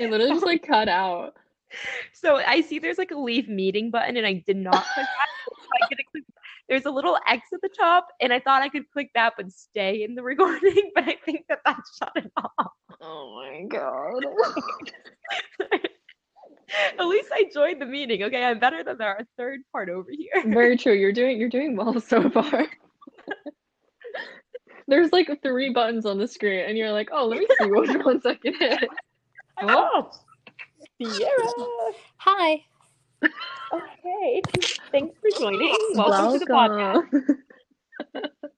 It literally just like cut out. So I see there's like a leave meeting button, and I did not click that. So click- There's a little X at the top, and I thought I could click that but stay in the recording, but I think that that shut it off. Oh my god. At least I joined the meeting. Okay, I'm better than our third part over here. Very true. You're doing you're doing well so far. There's like three buttons on the screen, and you're like, oh, let me see which ones I can hit. Oh, Sierra. Hi. Okay. Thanks for joining. Welcome, to the podcast.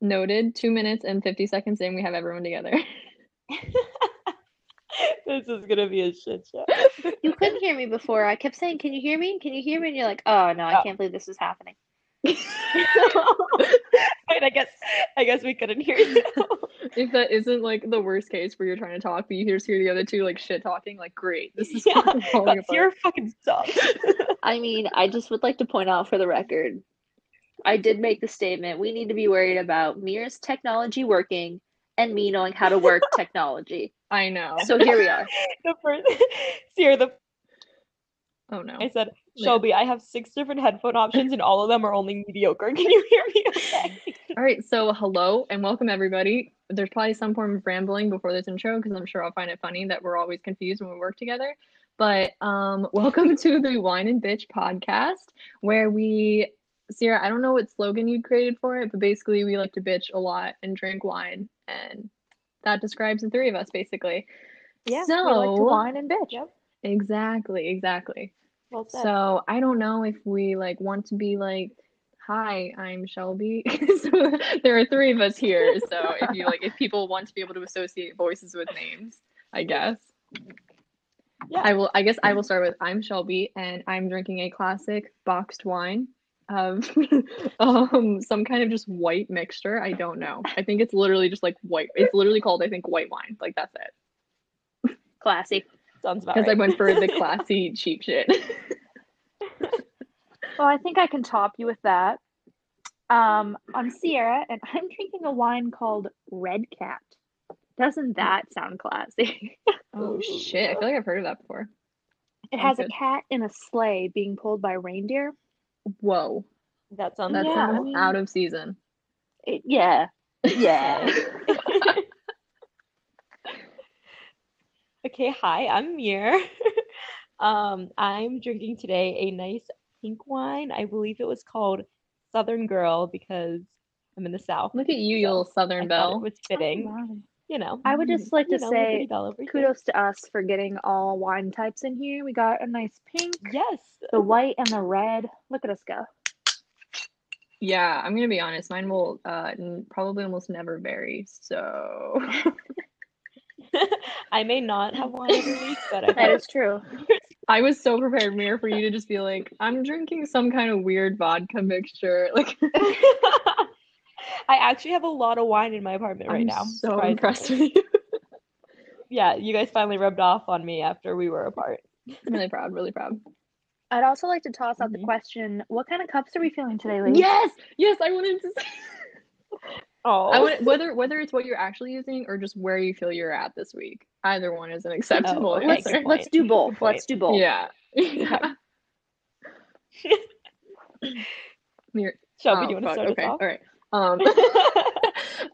Noted. Two minutes and 50 seconds in, we have everyone together. this is gonna be a shit show. You couldn't hear me before. I kept saying, "Can you hear me? Can you hear me?" And you're like, "Oh no, I Oh. can't believe this is happening." Wait, I guess I guess we couldn't hear you. if that isn't like the worst case where you're trying to talk, but you just hear the other two like shit talking, like great. This is Yeah, fucking falling apart. Sierra fucking sucks. I mean, I just would like to point out for the record, I did make the statement we need to be worried about Mir's technology working and me knowing how to work technology. I know. So here we are. the first Sierra, the Oh no. I said, Yeah. Shelby, I have six different headphone options and all of them are only mediocre. Can you hear me okay? All right, so hello and welcome everybody. There's probably some form of rambling before this intro because I'm sure I'll find it funny that we're always confused when we work together. But um, welcome to the Wine and Bitch podcast, where we, Sierra, I don't know what slogan you created for it, but basically we like to bitch a lot and drink wine, and that describes the three of us basically. Yeah, so like to whine and bitch. Yep. exactly, exactly. Well. So I don't know if we like want to be like, "Hi, I'm Shelby." so there are three of us here. So if you like, if people want to be able to associate voices with names, I guess. Yeah. I will. I guess I will start with I'm Shelby, and I'm drinking a classic boxed wine of um some kind of just white mixture. I don't know. I think it's literally just like white. It's literally called I think white wine. Like that's it. Classy. Sounds about Because I went for the classy cheap shit. Well, I think I can top you with that. Um, I'm Sierra, and I'm drinking a wine called Red Cat. Doesn't that sound classy? oh shit! I feel like I've heard of that before. It Sounds has a good. cat in a sleigh being pulled by reindeer. Whoa, that sounds that Yeah, I mean- out of season. It- yeah, yeah. okay, hi, I'm Mir. um, I'm drinking today a nice pink wine. I believe it was called Southern Girl because I'm in the South. Look at you, you little I Southern thought belle. It was fitting, you know. I would just like to know, say Belle over here. kudos to us for getting all wine types in here. We got a nice pink, Yes. the white, and the red. Look at us go. Yeah, I'm gonna be honest. Mine will uh probably almost never vary. So I may not have one every week, but I That is true. I was so prepared, Mir, for you to just be like, I'm drinking some kind of weird vodka mixture. Like I actually have a lot of wine in my apartment right I'm now. so surprisingly. impressed with you. Yeah, you guys finally rubbed off on me after we were apart. I'm really proud, really proud. I'd also like to toss out the Mhm. question: What kind of cups are we feeling today, ladies? Yes, yes, I wanted to say. Oh, I want whether whether it's what you're actually using or just where you feel you're at this week. Either one is an acceptable okay, Let's answer. let's do both. Let's do both. Yeah. Yeah. Mir- Shelby, oh, do you want to start okay. us off? All right. Um,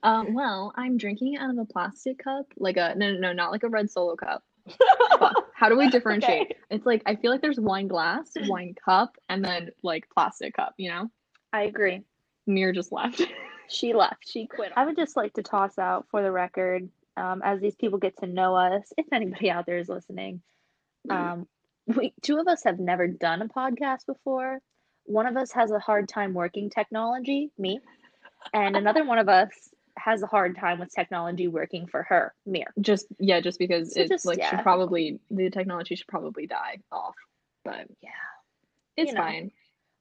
um, well, I'm drinking it out of a plastic cup, like a no, no, no, not like a red solo cup. How do we differentiate? Okay. It's like I feel like there's wine glass, wine cup, and then like plastic cup. You know, I agree. Mir just left. She left. She quit. I would just like to toss out for the record, um, as these people get to know us, if anybody out there is listening, um, we two of us have never done a podcast before. One of us has a hard time working technology, me, and another one of us has a hard time with technology working for her, Mir. just yeah, just because So it's just- like yeah. should probably the technology should probably die off, but Yeah. it's You know. fine.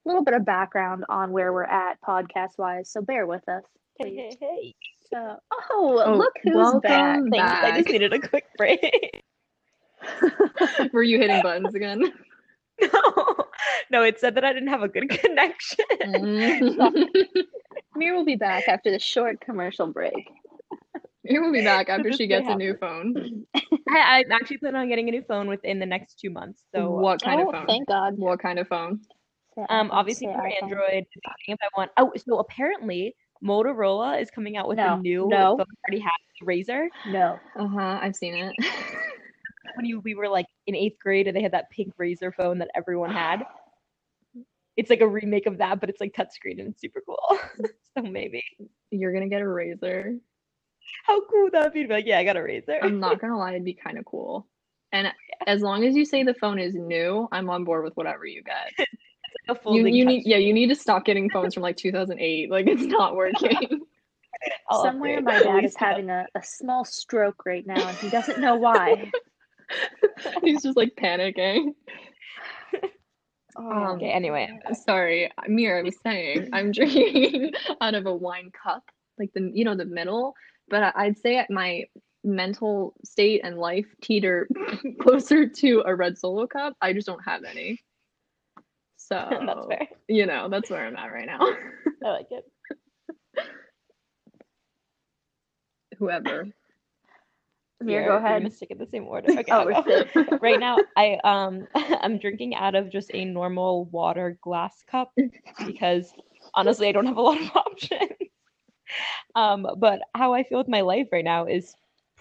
A little bit of background on where we're at podcast wise, so bear with us. Hey, hey, hey. So, oh, Oh, look who's welcome back. Thanks. I just needed a quick break. Were you hitting buttons again? no, no, it said that I didn't have a good connection. Mm. Mir will be back after the short commercial break. Mir will be back after she may gets a new phone. I, I'm actually planning on getting a new phone within the next two months. So what kind oh, of phone? thank God. What kind of phone? Say um obviously say for. Android, depending if I want oh so apparently Motorola is coming out with No, a new no. phone I already have Razr. No. Uh huh. I've seen it. When you we were like in eighth grade and they had that pink Razr phone that everyone had. It's like a remake of that, but it's like touchscreen and it's super cool. so maybe. You're gonna get a razor. How cool would that be to be like, yeah, I got a Razr. I'm not gonna lie, it'd be kind of cool. And as long as you say the phone is new, I'm on board with whatever you get. A You, folding you need, yeah, you need to stop getting phones from like 2008. Like it's not working. I'll Somewhere my dad is having a, a small stroke right now and he doesn't know why. He's just like panicking. Oh, Um, Okay, anyway. Sorry, Mir, I was saying I'm drinking out of a wine cup, like the you know the middle. But I- I'd say my mental state and life teeter closer to a red solo cup. I just don't have any. So That's fair. you know that's where I'm at right now. I like it. Whoever. Mir, We're- go we're ahead. gonna stick in the same order. Okay, Oh, we're right now I um I'm drinking out of just a normal water glass cup because honestly I don't have a lot of options. Um, but how I feel with my life right now is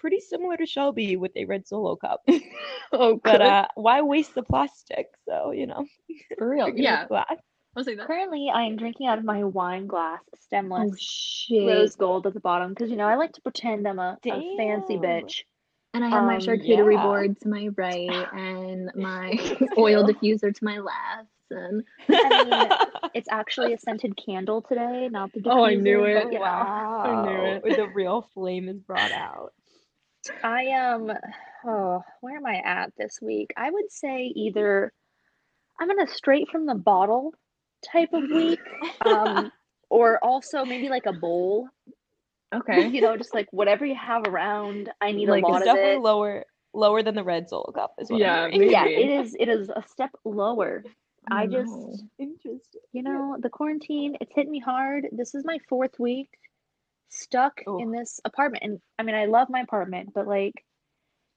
pretty similar to Shelby with a red solo cup. oh, But uh why waste the plastic? So, you know, for real. Yeah, glass. I'll say that. Currently, I am drinking out of my wine glass, stemless, Oh shit! rose gold at the bottom, because you know I like to pretend I'm a, a fancy bitch. And I have my Um, charcuterie yeah. board to my right and my oil diffuser to my left. And I It's actually a scented candle today, not the diffuser. Oh, I knew it. but, you know. wow. knew it. The real flame is brought out. I am. oh, where am I at this week? I would say either I'm in a straight from the bottle type of week, um, or also maybe like a bowl. okay. You know, just like whatever you have around. I need Like, a lot It's of definitely it. lower lower than the red solo cup is what Yeah, I'm. Yeah, it is. It is a step lower. I just, Interesting. you know, the quarantine. It's hit me hard. This is my fourth week stuck Oh. in this apartment, and I mean, I love my apartment, but like,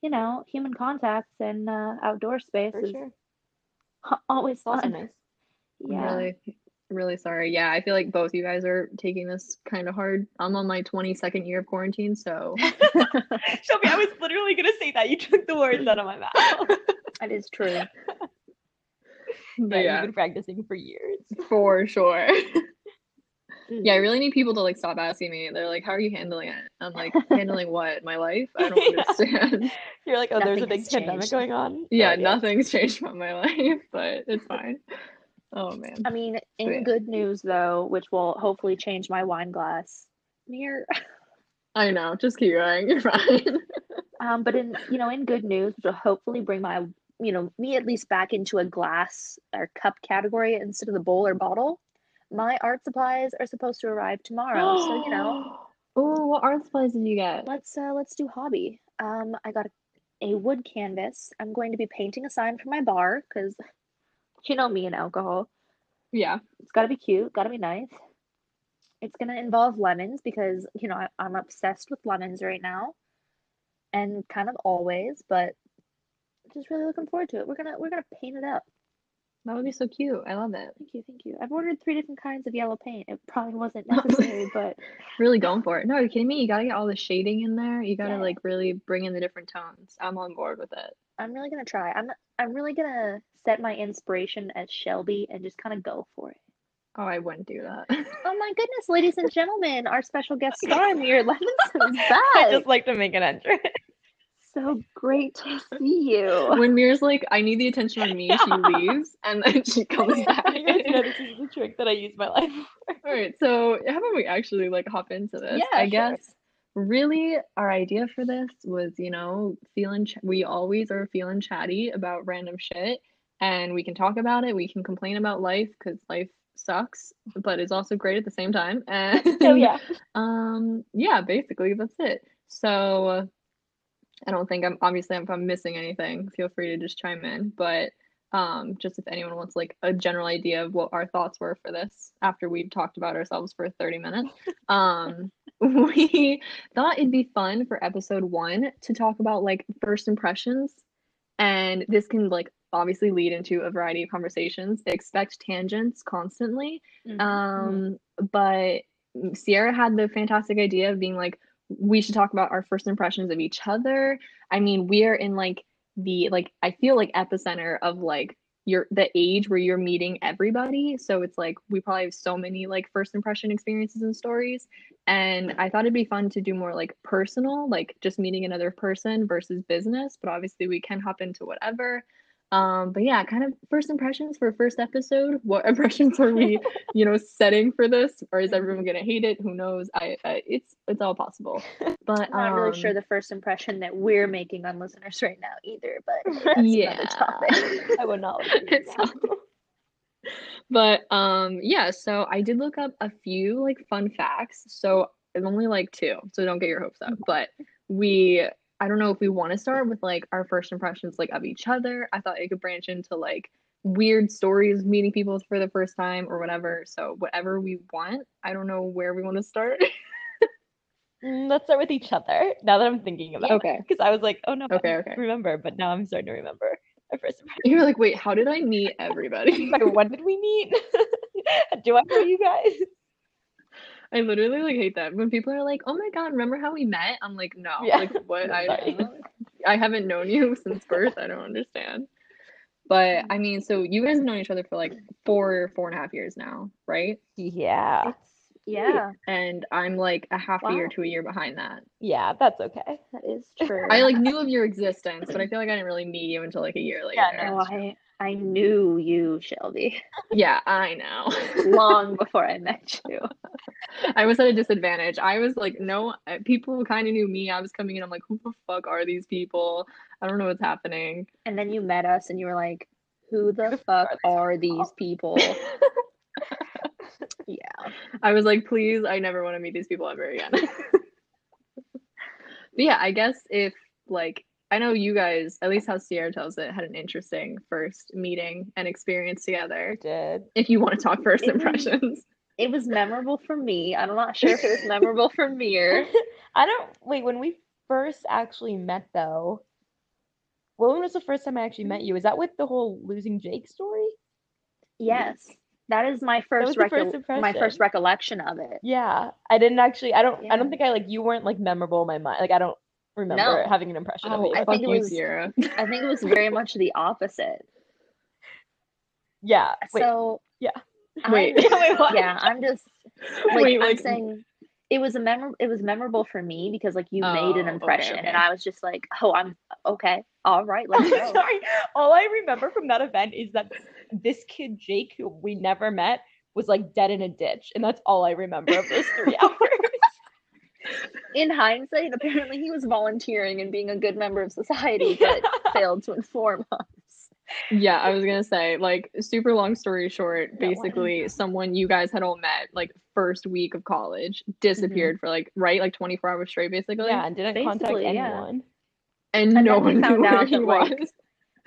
you know, human contacts and uh, outdoor space For is sure. always It's also fun. nice. I'm Yeah. really, really sorry. Yeah, I feel like both you guys are taking this kind of hard. I'm on my 22nd year of quarantine, so Shelby, I was literally gonna say that. You took the words out of my mouth. That is true. but yeah, yeah, you've been practicing for years. for sure. Mm. Yeah, I really need people to like stop asking me. They're like, "How are you handling it?" I'm like, "Handling what? My life? I don't Yeah. understand." You're like, oh, there's a big has pandemic going on. yeah, Oh, nothing's changed about my life, but it's fine. Oh man. I mean, in yeah. good news though, which will hopefully change my wine glass. Mir, I know. Just keep going. You're fine. um, but in you know, in good news, which will hopefully bring my you know me at least back into a glass or cup category instead of the bowl or bottle. My art supplies are supposed to arrive tomorrow, so you know, Oh, what art supplies did you get? let's uh let's do hobby. Um, I got a, a wood canvas. I'm going to be painting a sign for my bar because you know me and alcohol. Yeah. It's got to be cute, got to be nice. It's going to involve lemons because, you know, I, I'm obsessed with lemons right now and kind of always, but just really looking forward to it. We're to we're going to paint it up. That would be so cute. I love it. Thank you, thank you. I've ordered three different kinds of yellow paint. It probably wasn't necessary, but Really going for it. No, are you kidding me? You gotta get all the shading in there. You gotta Yeah. like really bring in the different tones. I'm on board with it. I'm really going to try. I'm I'm really going to set my inspiration as Shelby and just kind of go for it. Oh, I wouldn't do that. Oh my goodness, ladies and gentlemen, our special guest star, Mir Levinson, is I just like to make an entrance. So great to see you. when Mir's like, I need the attention on me, she leaves and then she comes back. you know this is the trick that I use my life for. All right, so how about we actually like hop into this? Yeah, I sure. guess really our idea for this was, you know, feeling ch- we always are feeling chatty about random shit and we can talk about it, we can complain about life cuz life sucks, but it's also great at the same time. And Oh yeah. um yeah, basically that's it. So I don't think I'm obviously if I'm missing anything, feel free to just chime in, but um just if anyone wants like a general idea of what our thoughts were for this after we've talked about ourselves for 30 minutes. Um we thought it'd be fun for episode one to talk about like first impressions. And this can like obviously lead into a variety of conversations. Expect tangents constantly. Mhm. Um, but Sierra had the fantastic idea of being like, we should talk about our first impressions of each other. I mean, we are in like the like I feel like epicenter of like your the age where you're meeting everybody. So it's like we probably have so many like first impression experiences and stories. And I thought it'd be fun to do more like personal, like just meeting another person versus business. But obviously we can hop into whatever. Um, but yeah, kind of first impressions for first episode. What impressions are we, you know, setting for this, or is everyone gonna hate it? Who knows? I, I it's it's all possible. But I'm not really sure um, the first impression that we're making on listeners right now either, but that's Yeah. topic. I would not. like to do It's but um yeah so i did look up a few like fun facts so it's only like two so don't get your hopes up but we i don't know if we want to start with like our first impressions like of each other i thought it could branch into like weird stories meeting people for the first time or whatever so whatever we want i don't know where we want to start Mm, Let's start with each other. Now that I'm thinking about it. okay because I was like, oh no, Okay, okay. remember, but now I'm starting to remember our first impression. you're like wait how did i meet everybody Like, when did we meet? Do I know you guys? I literally like hate that when people are like oh my god remember how we met i'm like no Yeah. like what i I haven't known you since birth. I don't understand. But I mean, so you guys have known each other for like four, four and a half years now, right? Yeah, It's, yeah, And I'm like a half a year to a year behind that. yeah, that's okay. that is true. I like knew of your existence, but I feel like I didn't really meet you until like a year later. Yeah, Oh, I I knew you, Shelby, Yeah, I know. long before I met you. I was at a disadvantage. I was like, no, people kind of knew me. I was coming in. I'm like, who the fuck are these people? I don't know what's happening. And then you met us, and you were like, "Who the fuck are these people?" yeah. I was like, please, I never want to meet these people ever again. but yeah, I guess if like I know you guys, at least how Sierra tells it, had an interesting first meeting and experience together. Did If you want to talk first It was- impressions. It was memorable for me. I'm not sure if it was memorable for Mir. I don't wait. When we first actually met, though, when was the first time I actually met you? Is that with the whole losing Jake story? Yes, that is my first, the recol- first my first recollection of it. Yeah, I didn't actually. I don't. I don't think I like. You weren't like memorable in my mind. Like I don't remember No. having an impression of Oh, you. I fuck think it was- Sierra. I think it was very much the opposite. yeah. Wait. So yeah. Wait. I'm- Wait, yeah, I'm just like Wait, I'm like saying it was a memor it was memorable for me because like you made an Oh, okay, impression okay. and I was just like, oh, I'm okay, all right, let's go. Sorry. All I remember from that event is that this kid Jake, who we never met, was like dead in a ditch, and that's all I remember of those three hours. In hindsight, apparently he was volunteering and being a good member of society, but failed to inform us. Yeah, I was gonna say, like, super long story short, Yeah, why? basically, someone you guys had all met like first week of college disappeared mm-hmm. for like right, like 24 hours straight, basically. yeah, and didn't contact Basically, yeah. anyone. and And no one found knew where out he that, like, was.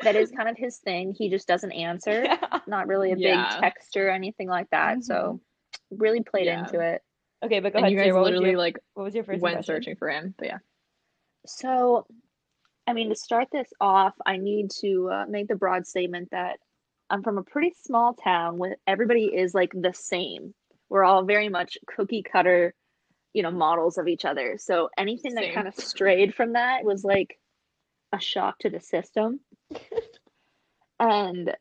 That is kind of his thing. He just doesn't answer. Yeah. Not really a Yeah. big texter or anything like that. So mm-hmm. really played Yeah. into it. Okay, but go And ahead. you guys Sierra, what literally your, like what was your first went impression? searching for him. But yeah. So, I mean, to start this off, I need to uh, make the broad statement that I'm from a pretty small town where everybody is like the same. We're all very much cookie cutter, you know, models of each other. So anything that kind of strayed from that was like a shock to the system. and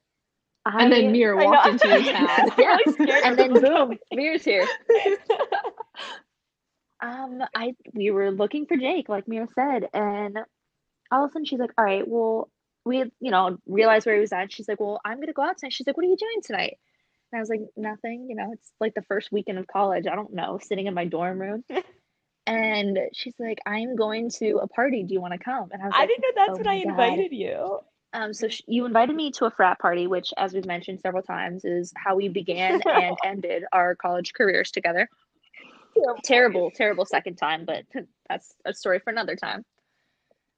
I, And then Mir walked into the sorry. town. Yeah. really and then boom, Mir's here. Um, I we were looking for Jake, like Mira said, and all of a sudden she's like, "All right, well, we had, you know realized where he was at." She's like, "Well, I'm gonna go out tonight." She's like, "What are you doing tonight?" And I was like, "Nothing. You know, it's like the first weekend of college. I don't know, sitting in my dorm room." and she's like, "I'm going to a party. Do you want to come?" And I was like, I like, didn't know that's "Oh when I God." invited you. Um, so sh- you invited me to a frat party, which, as we've mentioned several times, is how we began and ended our college careers together terrible, terrible second time, but that's a story for another time.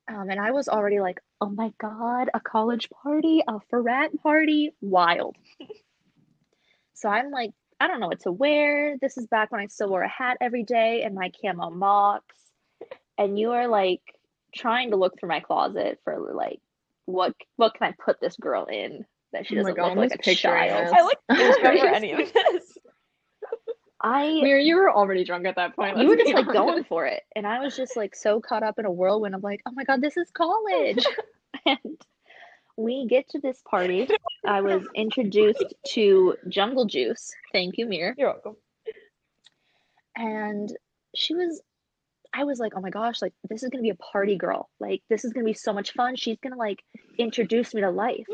Um, and I was already like, oh my god, a college party, a frat party, wild. so I'm like, I don't know what to wear. This is back when I still wore a hat every day and my camo mocks. And you are like trying to look through my closet for like what what can I put this girl in that she Oh my doesn't God, look I'm like a picturing child. this. I like don't remember any of this. I Mir, you were already drunk at that point. you were just like going for it and i was just like so caught up in a whirlwind. Of like oh my god this is college. And we get to this party. I was introduced to jungle juice. Thank you mir. You're welcome. and she was i was like oh my gosh like this is gonna be a party girl. Like this is gonna be so much fun. She's gonna like introduce me to life.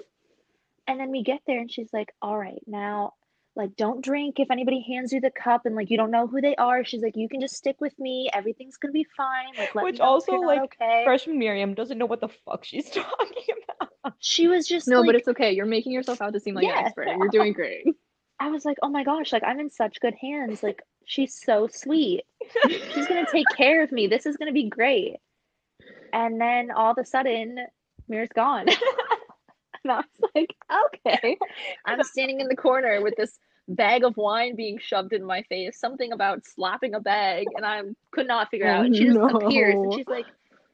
And then we get there and she's like all right now like don't drink if anybody hands you the cup and like you don't know who they are. She's like you can just stick with me. Everything's gonna be fine. Like let Which me know if also, like, okay. Freshman Miriam doesn't know what the fuck she's talking about. she was just No, like, but it's okay. You're making yourself out to seem like an expert. You're doing great. i was like oh my gosh like i'm in such good hands. Like she's so sweet. She's gonna take care of me. This is gonna be great. And then all of a sudden Mira's gone. And i was like okay. I'm standing in the corner with this bag of wine being shoved in my face something about slapping a bag and i could not figure Oh, out she just appears and she's like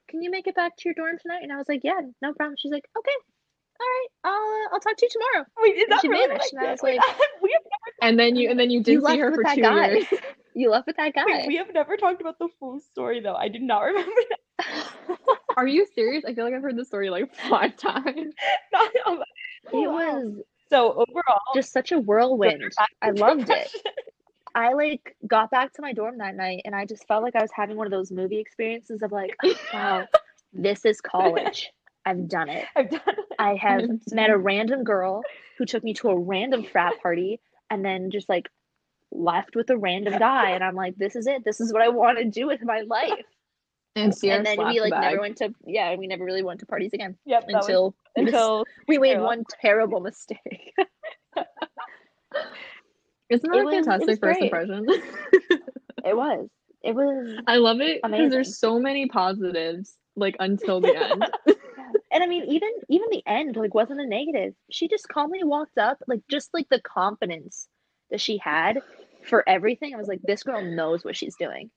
can you make it back to your dorm tonight and i was like yeah no problem she's like okay all right i'll, uh, I'll talk to you tomorrow Wait, is that she really vanished, what and I I was did? Wait, like- we have And then you and then you did you see her with for that two guy years. you left with that guy Wait, we have never talked about the full story though. I do not remember that. Are you serious? I feel like I've heard this story like five times. Not on that. it Wow. was So overall, just such a whirlwind I loved it. I like got back to my dorm that night and I just felt like I was having one of those movie experiences of like, wow, this is college. I've done it. I've done it. I have mm-hmm. met a random girl who took me to a random frat party and then just like left with a random guy and I'm like, this is it. This is what I want to do with my life. And and then we like bag. never went to yeah, we never really went to parties again Yep. that was- until until we made one terrible mistake. Isn't that it a was- fantastic first great. impression? it was. It was I love it because there's so many positives like until the end. And I mean, even even the end like wasn't a negative. She just calmly walked up, like just like the confidence that she had for everything. I was like, this girl knows what she's doing.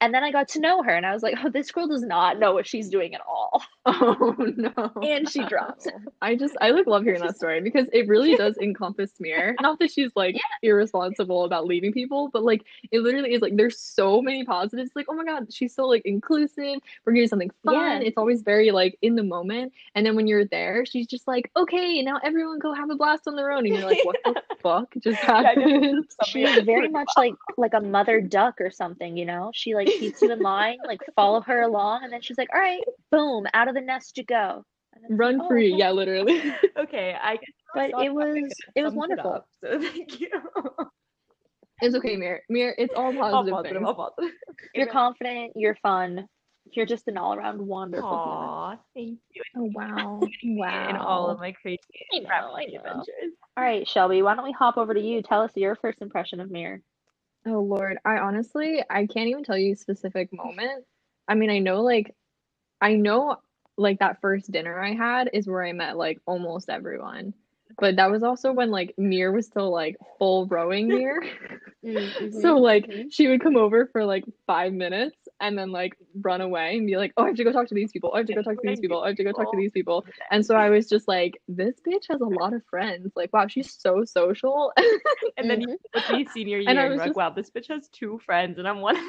And then I got to know her, and I was like, oh, this girl does not know what she's doing at all. oh no. And she dropped. I just I like love hearing that story because it really does encompass Mir. Not that she's like irresponsible about leaving people, but like it literally is like there's so many positives. Like, oh my god, she's so like inclusive. We're doing something fun. Yeah. It's always very like in the moment. And then when you're there, she's just like, okay, now everyone go have a blast on their own. And you're like, what the fuck just Yeah, happened? She's very much like like a mother duck or something, you know. She like keeps you in line, like follow her along, and then she's like, all right, boom, out of the nest you go. Run like, oh, free, okay. yeah, literally. okay, I But it was it was sums wonderful. up, so thank you. it's okay, Mir. Mir, it's all all positive positive, all positive. You're confident, you're fun, you're just an all around wonderful human. Aw, thank you. Oh wow. Wow. In all of my crazy I know, traveling adventures. All right, Shelby, why don't we hop over to you? Tell us your first impression of Mir. Oh Lord, I honestly I can't even tell you a specific moment. I mean, I know like I know like that first dinner I had is where I met like almost everyone. But that was also when like Mir was still like full rowing Mir. So like mhm. she would come over for like five minutes and then like run away and be like, Oh, I have to go talk to these people. I have to go talk to these people. I have to go talk to these people. And so I was just like, this bitch has a lot of friends. Like, wow, she's so social. And then you with me senior year, And I was like, just- wow, this bitch has two friends, and I'm one of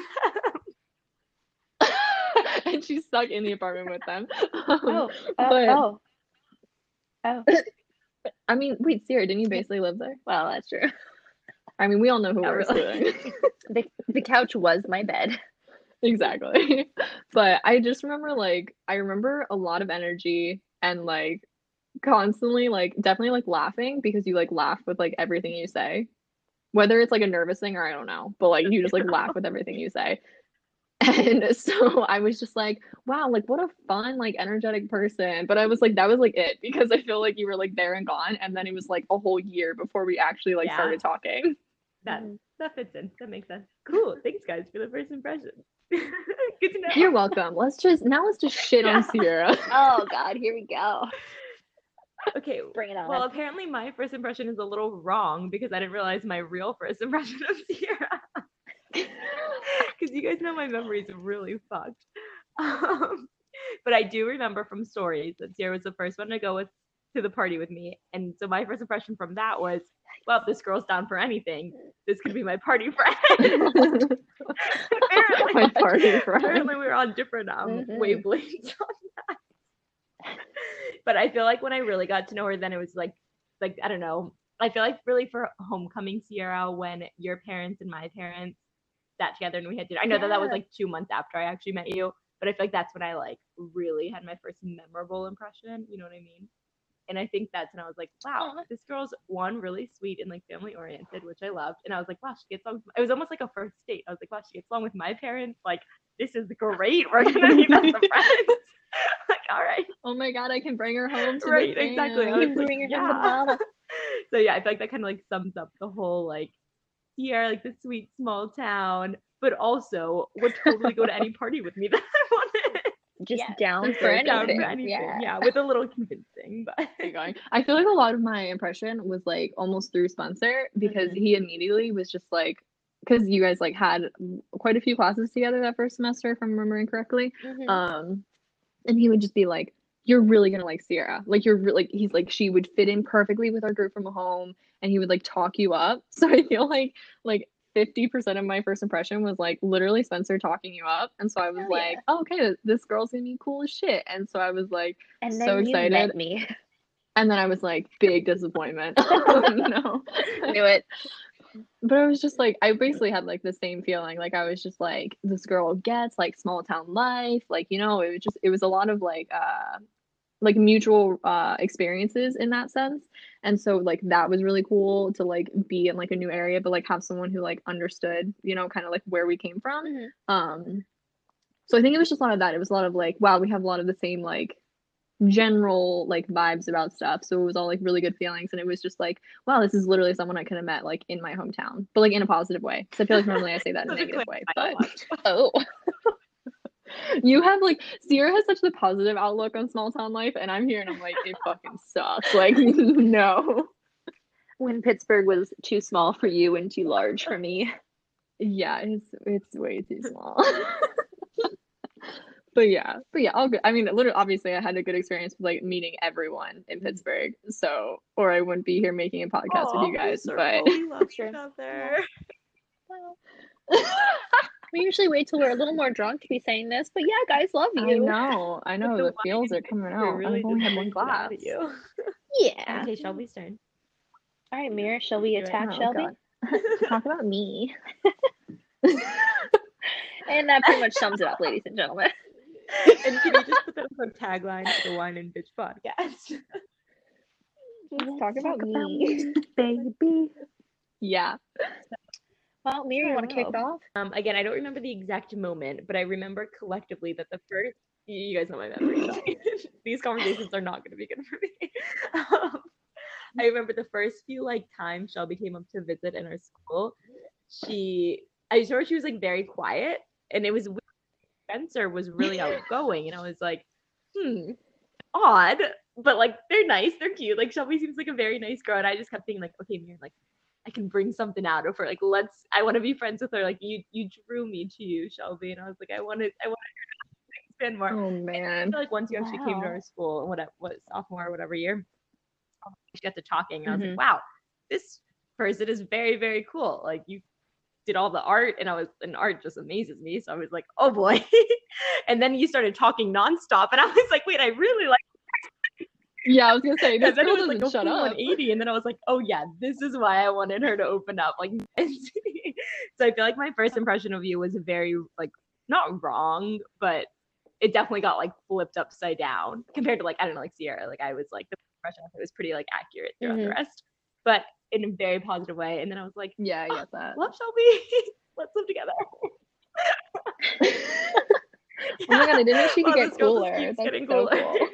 them. and she's stuck in the apartment with them. Um, oh, uh, but- oh, oh. I mean, wait, Sierra, didn't you basically live there? Well, that's true. I mean, we all know who Not we're really. The the couch was my bed. Exactly. But I just remember like I remember a lot of energy and like constantly like definitely like laughing because you like laugh with like everything you say. Whether it's like a nervous thing or I don't know, but like you just like laugh with everything you say. And so I was just like, wow, like what a fun, like energetic person. But I was like, that was like it because I feel like you were like there and gone. And then it was like a whole year before we actually like Yeah. started talking. That Mhm. that fits in. That makes sense. Cool. Thanks, guys, for the first impression. Good to know. You're welcome. Let's just now let's just shit on Sierra. Oh God, here we go. Okay, Bring it on. well, apparently my first impression is a little wrong because I didn't realize my real first impression of Sierra. Because you guys know my memory is really fucked. Um, but I do remember from stories that Sierra was the first one to go with to the party with me, and so my first impression from that was, well, if this girl's down for anything. This could be my party friend. apparently, My party friend. apparently we were on different um Mhm. wavelengths on that. but I feel like when I really got to know her, then it was like, like I don't know. I feel like really for homecoming Sierra, when your parents and my parents sat together and we had dinner. I know that that was like two months after I actually met you, but I feel like that's when I like really had my first memorable impression. You know what I mean? And I think that's when I was like, wow, this girl's one really sweet and like family oriented, which I loved. And I was like, wow, she gets along. It was almost like a first date. I was like, wow, she gets along with my parents. Like, this is great. We're gonna be best of friends. like, all right, oh my god, I can bring her home to right, exactly. I fam. was You like, yeah. so yeah, I feel like that kind of like sums up the whole like here, like the sweet small town, but also would totally go to any party with me that I wanted. Just Yes. down Just for down for anything. Yeah. Yeah. with a little convincing, but I feel like a lot of my impression was like almost through Spencer because Mhm. he immediately was just like because you guys like had quite a few classes together that first semester if I'm remembering correctly. Mhm. Um and he would just be like you're really gonna like Sierra. Like you're re- like he's like she would fit in perfectly with our group from home and he would like talk you up. So I feel like like 50% of my first impression was like literally Spencer talking you up. And so I was yeah. like, oh, okay, this girl's gonna be cool as shit. And so I was like, and so excited. met me. and then I was like, big disappointment. no. Knew it. But I was just like, I basically had like the same feeling. Like I was just like, this girl gets like small town life. Like, you know, it was just, it was a lot of like, uh, like mutual uh experiences in that sense and so like that was really cool to like be in like a new area but like have someone who like understood you know kind of like where we came from Mhm. um so i think it was just a lot of that it was a lot of like wow we have a lot of the same like general like vibes about stuff so it was all like really good feelings and it was just like wow this is literally someone i could have met like in my hometown but like in a positive way so i feel like normally i say that in a negative way but. Oh. You have like Sierra has such the positive outlook on small town life, and I'm here and I'm like, it fucking sucks. Like, no. When Pittsburgh was too small for you and too large for me. Yeah, it's it's way too small. but yeah, but yeah, all good. I mean, literally, obviously, I had a good experience with like meeting everyone in Pittsburgh. So, or I wouldn't be here making a podcast with you guys. But we love each Sure. other. We usually wait till we're a little more drunk to be saying this, but yeah, guys, love you. I know, I know, the the feels are coming It out. really I've only had one does bring it out glass. You. Yeah. Okay, Shelby's turn. All right, Mira, shall we attack Oh, Shelby? Talk about me. And that pretty much sums it up, ladies and gentlemen. and can you just put that as our tagline to the Wine and Bitch podcast? Let's talk about me. baby. Yeah. Well, Mira, you want to kick off? Um, again, I don't remember the exact moment, but I remember collectively that the first. You guys know my memory. These conversations are not going to be good for me. Um, I remember the first few like times Shelby came up to visit in our school. She, I saw. She was like very quiet, and it was weird. Spencer was really outgoing, and I was like, hmm, odd, but like they're nice, they're cute. Like Shelby seems like a very nice girl, and I just kept thinking like, okay, Miriam, like I can bring something out of her. Like let's, I want to be friends with her. Like you, you drew me to you, Shelby, and I was like, I wanted, I wanted her to expand more. Oh man. I feel like once you actually came to our school, and what what sophomore or whatever year, she got to talking, and I was like, mm-hmm. wow, this person is very very cool. Like you did all the art, and I was and art just amazes me. So I was like, oh boy. and then you started talking nonstop, and I was like, wait, I really like. Yeah, I was gonna say this And then it girl was doesn't like a shut up. 180, and then I was like, oh yeah, this is why I wanted her to open up. Like, so I feel like my first impression of you was very like not wrong, but it definitely got like flipped upside down compared to like I don't know like Sierra. Like I was like the impression of it was pretty like accurate throughout the Mhm. rest, but in a very positive way. And then I was like, Yeah, I get that. love Shelby, let's live together. Oh my god, I didn't know she could Wow, get this girl just cooler. That's getting so cooler. cool.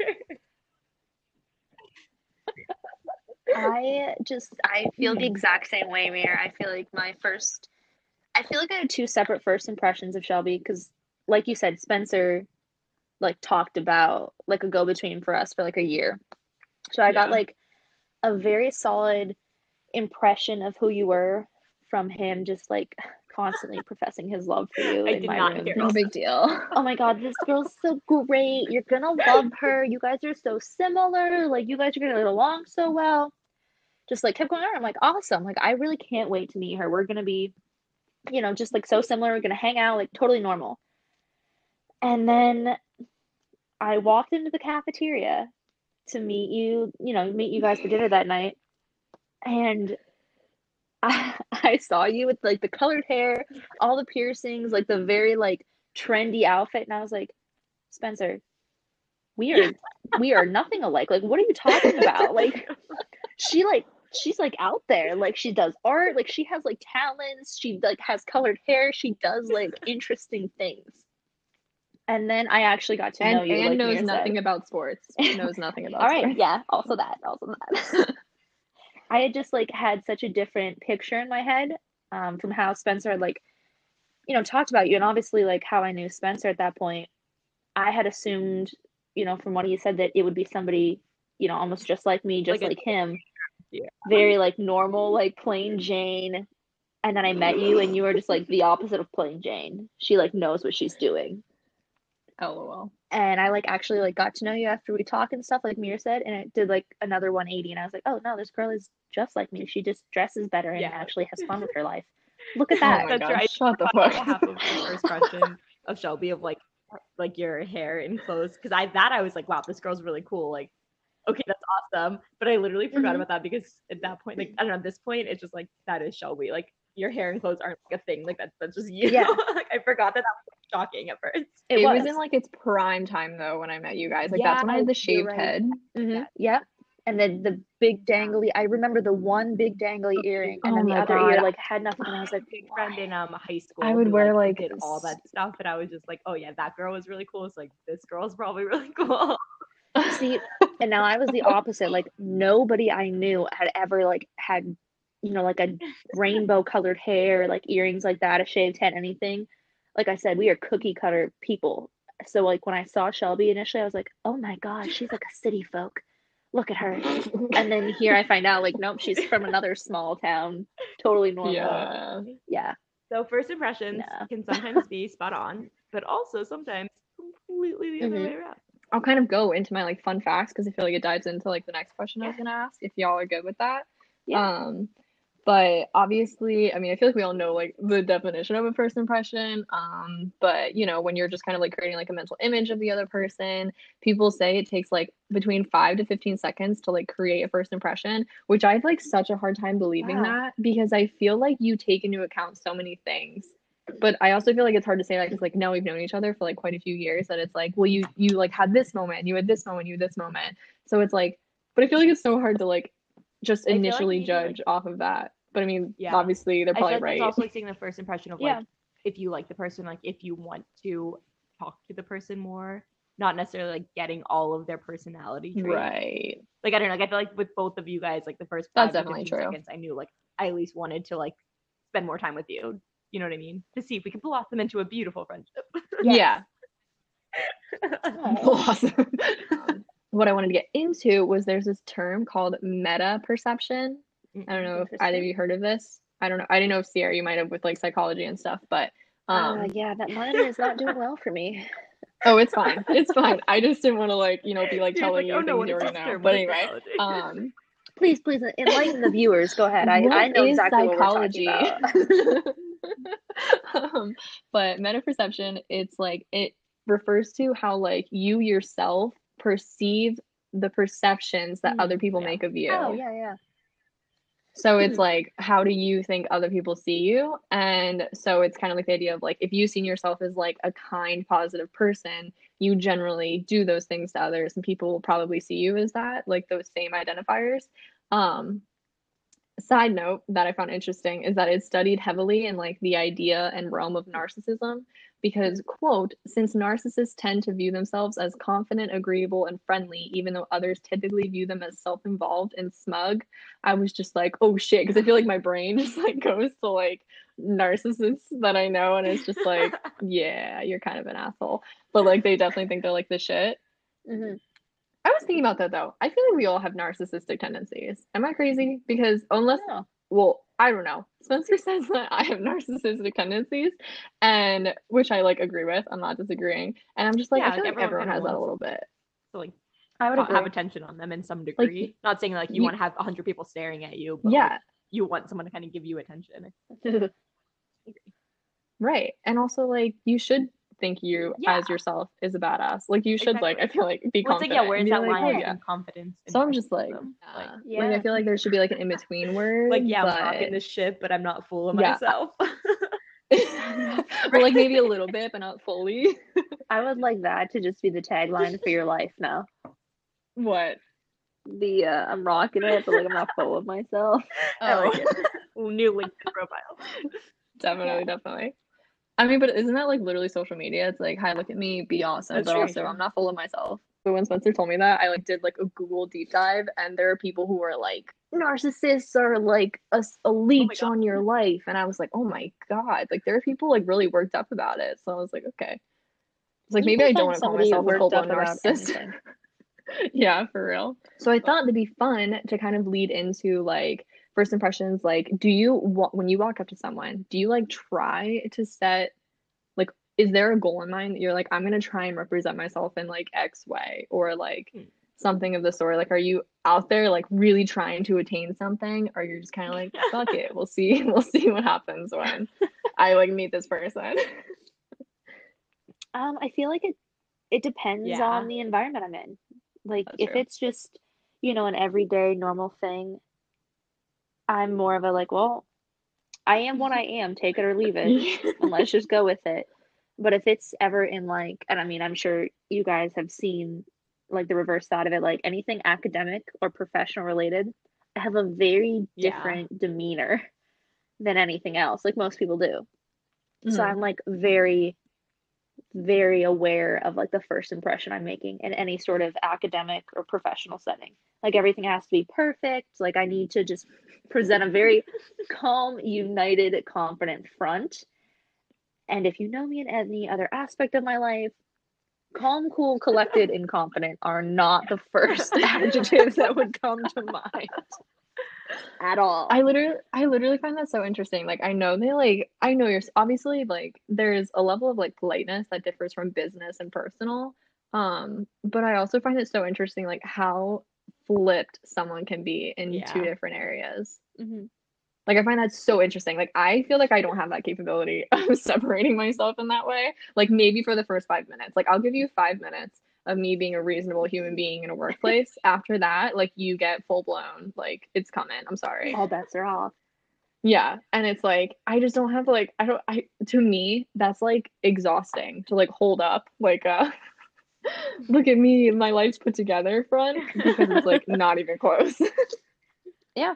I just I feel the mm-hmm. exact same way, Mir. I feel like my first I feel like I had two separate first impressions of Shelby because like you said, Spencer like talked about like a go between for us for like a year. So I got like a very solid impression of who you were from him just like constantly professing his love for you I in my not room. No big deal. Oh my god, this girl's so great. You're gonna love her. You guys are so similar. Like you guys are gonna get along so well. Just like kept going on. I'm like, awesome. Like I really can't wait to meet her. We're gonna be, you know, just like so similar. We're gonna hang out like totally normal. And then I walked into the cafeteria to meet you, you know, meet you guys for dinner that night. And I, I saw you with like the colored hair, all the piercings, like the very like trendy outfit, and I was like, Spencer, we are we are nothing alike. Like, what are you talking about? Like, she like she's like out there. Like, she does art. Like, she has like talents. She like has colored hair. She does like interesting things. And then I actually got to know And, you. and like knows nothing said. about sports. Knows nothing about All right, sports. yeah, also that, also that. I had just like had such a different picture in my head um, from how Spencer had like, you know, talked about you, and obviously like how I knew Spencer at that point. I had assumed, you know, from what he said that it would be somebody, you know, almost just like me, just Like a- like him, Yeah. very like normal, like plain Jane. And then I met you, and you were just like the opposite of plain Jane. She like knows what she's doing LOL. and I like actually like got to know you after we talked and stuff, like Mira said, and it did like another 180, and I was like, oh no, this girl is just like me. She just dresses better and Yeah. actually has fun with her life. Look at Oh that. my That's gosh, right. Shut the fuck half of up. first question of Shelby of like like your hair and clothes because I that I was like wow this girl's really cool like okay that's awesome but I literally forgot Mhm. about that because at that point like I don't know at this point it's just like that is Shelby like your hair and clothes aren't like a thing like that's that's just you Yeah. like I forgot that that was shocking at first It, It, was. was. in like its prime time though when I met you guys. Like that's when I had the shaved right. head. Mhm, Yep. And then the big dangly. I remember the one big dangly earring, and Oh then the my other ear God. like had nothing. And I was like, big friend in um high school I would who, wear, like, like, did all that stuff and I was just like oh yeah that girl was really cool it's like this girl's probably really cool See, and now I was the opposite. Like nobody I knew had ever like had, you know, like a rainbow colored hair, like earrings like that, a shaved head, anything. Like I said, we are cookie cutter people. So like when I saw Shelby initially, I was like, oh my god, she's like a city folk. Look at her. And then here I find out like, nope, she's from another small town, totally normal. yeah. Yeah. so first impressions No. can sometimes be spot on but also sometimes completely the other Mhm. way around I'll kind of go into my like fun facts because I feel like it dives into like the next question I was gonna ask if y'all are good with that. Yeah. Um, but obviously, I mean, I feel like we all know like the definition of a first impression. Um, but you know, when you're just kind of like creating like a mental image of the other person, people say it takes like between five to 15 seconds to like create a first impression, which I have like such a hard time believing Wow. that because I feel like you take into account so many things. But I also feel like it's hard to say that because like now we've known each other for like quite a few years that it's like, well, you you like had this moment, you had this moment, you had this moment. So it's like, but I feel like it's so hard to like just I like initially like- judge off of that. But I mean, Yeah. obviously they're probably like right. it's also like seeing the first impression of like Yeah. if you like the person, like if you want to talk to the person more, not necessarily like getting all of their personality traits. Right. Like I don't know, like I feel like with both of you guys, like the first That's definitely 15 true. seconds, I knew like I at least wanted to like spend more time with you. You know what I mean? To see if we could blossom into a beautiful friendship. Yeah. Aw. Awesome. um, what I wanted to get into was there's this term called meta perception. I don't know if either of you heard of this. I don't know. I didn't know if Sierra you might have with like psychology and stuff, but um uh, yeah, that mine is not doing well for me. oh it's fine. It's fine. I just didn't want to like, you know, be like You're telling like, you "Oh, no, things what you is already this But anyway, um Please, please enlighten the viewers. Go ahead. I, I know is exactly what we're psychology? talking about. um, but meta perception, it's like it refers to how like you yourself perceive the perceptions that Mm, other people yeah. make of you. Oh yeah, yeah. So it's Hmm. like, how do you think other people see you? And so it's kind of like the idea of like, if you see yourself as like a kind, positive person, you generally do those things to others, and people will probably see you as that, like those same identifiers. Um, side note that I found interesting is that it's studied heavily in like the idea and realm of narcissism because quote since narcissists tend to view themselves as confident agreeable and friendly even though others typically view them as self-involved and smug i was just like oh shit because i feel like my brain just like goes to like narcissists that i know and it's just like yeah you're kind of an asshole. But like they definitely think they're like the shit. Hmm I was thinking about that though. I feel like we all have narcissistic tendencies. Am I crazy? Because unless, No. well, I don't know. Spencer says that I have narcissistic tendencies, and which I like agree with. I'm not disagreeing, and I'm just like Yeah, I feel like, like everyone everyone has that a little bit. So like I would agree. have attention on them in some degree. Not saying like you, you- want to have hundred people staring at you, but Yeah, like, you want someone to kind of give you attention. right. And also like you should think you Yeah. as yourself is a badass. Like you should like I feel like be Well, it's like confident. yeah, where's that like, line oh, yeah. confidence? So I'm just like, criticism? like, yeah. like I feel like there should be like an in between word. like yeah, I'm but... rocking the ship, but I'm not full of Yeah. myself. or like maybe a little bit, but not fully. I would like that to just be the tagline for your life now. What? The uh, I'm rocking it, but like I'm not full of myself. I like Oh. it. New LinkedIn profile. definitely, definitely. I mean, but isn't that like literally social media? It's like, hi, look at me, be awesome, That's but true. also I'm not full of myself. But when Spencer told me that, I like did like a Google deep dive, and there are people who are like narcissists are like a oh leech God. on your life, and I was like, oh my god, like there are people like really worked up about it. So I was like, okay, it's like You maybe I don't want to call myself a full blown narcissist. yeah, for real. So I thought it'd be fun to kind of lead into like first impressions. Like, do you when you walk up to someone, do you like try to set like is there a goal in mind that you're like I'm gonna try and represent myself in like X way or like Hmm. something of the sort? Like, are you out there like really trying to attain something, or you're just kind of like fuck it, we'll see, we'll see what happens when I like meet this person. Um, I feel like it it depends Yeah. on the environment I'm in. Like That's if true. it's just, you know, an everyday normal thing, I'm more of a like, well, I am what I am, take it or leave it, and let's just go with it. But if it's ever in like, and I mean, I'm sure you guys have seen like the reverse side of it, like anything academic or professional related, I have a very Yeah. different demeanor than anything else, like most people do. So Mhm. I'm like very, very aware of like the first impression I'm making in any sort of academic or professional setting. Like everything has to be perfect. Like I need to just present a very calm, united, confident front. And if you know me in any other aspect of my life, calm, cool, collected, and confident are not the first adjectives that would come to mind at all. I literally I literally find that so interesting. Like I know they like I know you're obviously like there's a level of like politeness that differs from business and personal. Um, but I also find it so interesting like how flipped someone can be in two different areas. Mhm. Like I find that so interesting. Like I feel like I don't have that capability of separating myself in that way. Like maybe for the first 5 minutes. Like I'll give you 5 minutes of me being a reasonable human being in a workplace. After that, like you get full blown like it's coming. I'm sorry. All bets are off. Yeah, and it's like I just don't have like I don't I to me that's like exhausting to like hold up like uh look at me my life's put together front because it's like not even close. Yeah.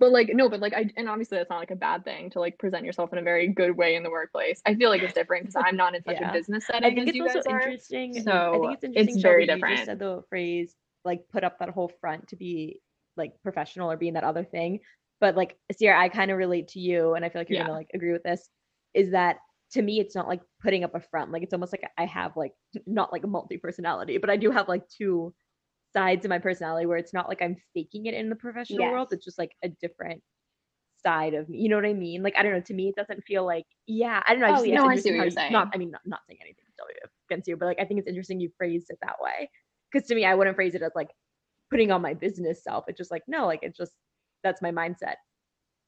But like no, but like I and obviously that's not like a bad thing to like present yourself in a very good way in the workplace. I feel like it's different because I'm not in such Yeah. a business setting I think as it's you also guys are. interesting. I So, think it's it's interesting. very Shelby, You different. just said the phrase like put up that whole front to be like professional or being that other thing. But like Sierra, I kind of relate to you, and I feel like you're Yeah. gonna like agree with this. Is that to me, it's not like putting up a front. Like it's almost like I have like not like a multi personality, but I do have like two sides of my personality where it's not like I'm faking it in the professional world. It's just like a different side of me. You know what I mean? Like I don't know. To me, it doesn't feel like yeah. I don't know. I Oh, just yeah. it's No, I see what you're you- saying. Not I mean not, not saying anything against you, but like I think it's interesting you phrased it that way. Because to me, I wouldn't phrase it as like putting on my business self. It's just like no, like it's just that's my mindset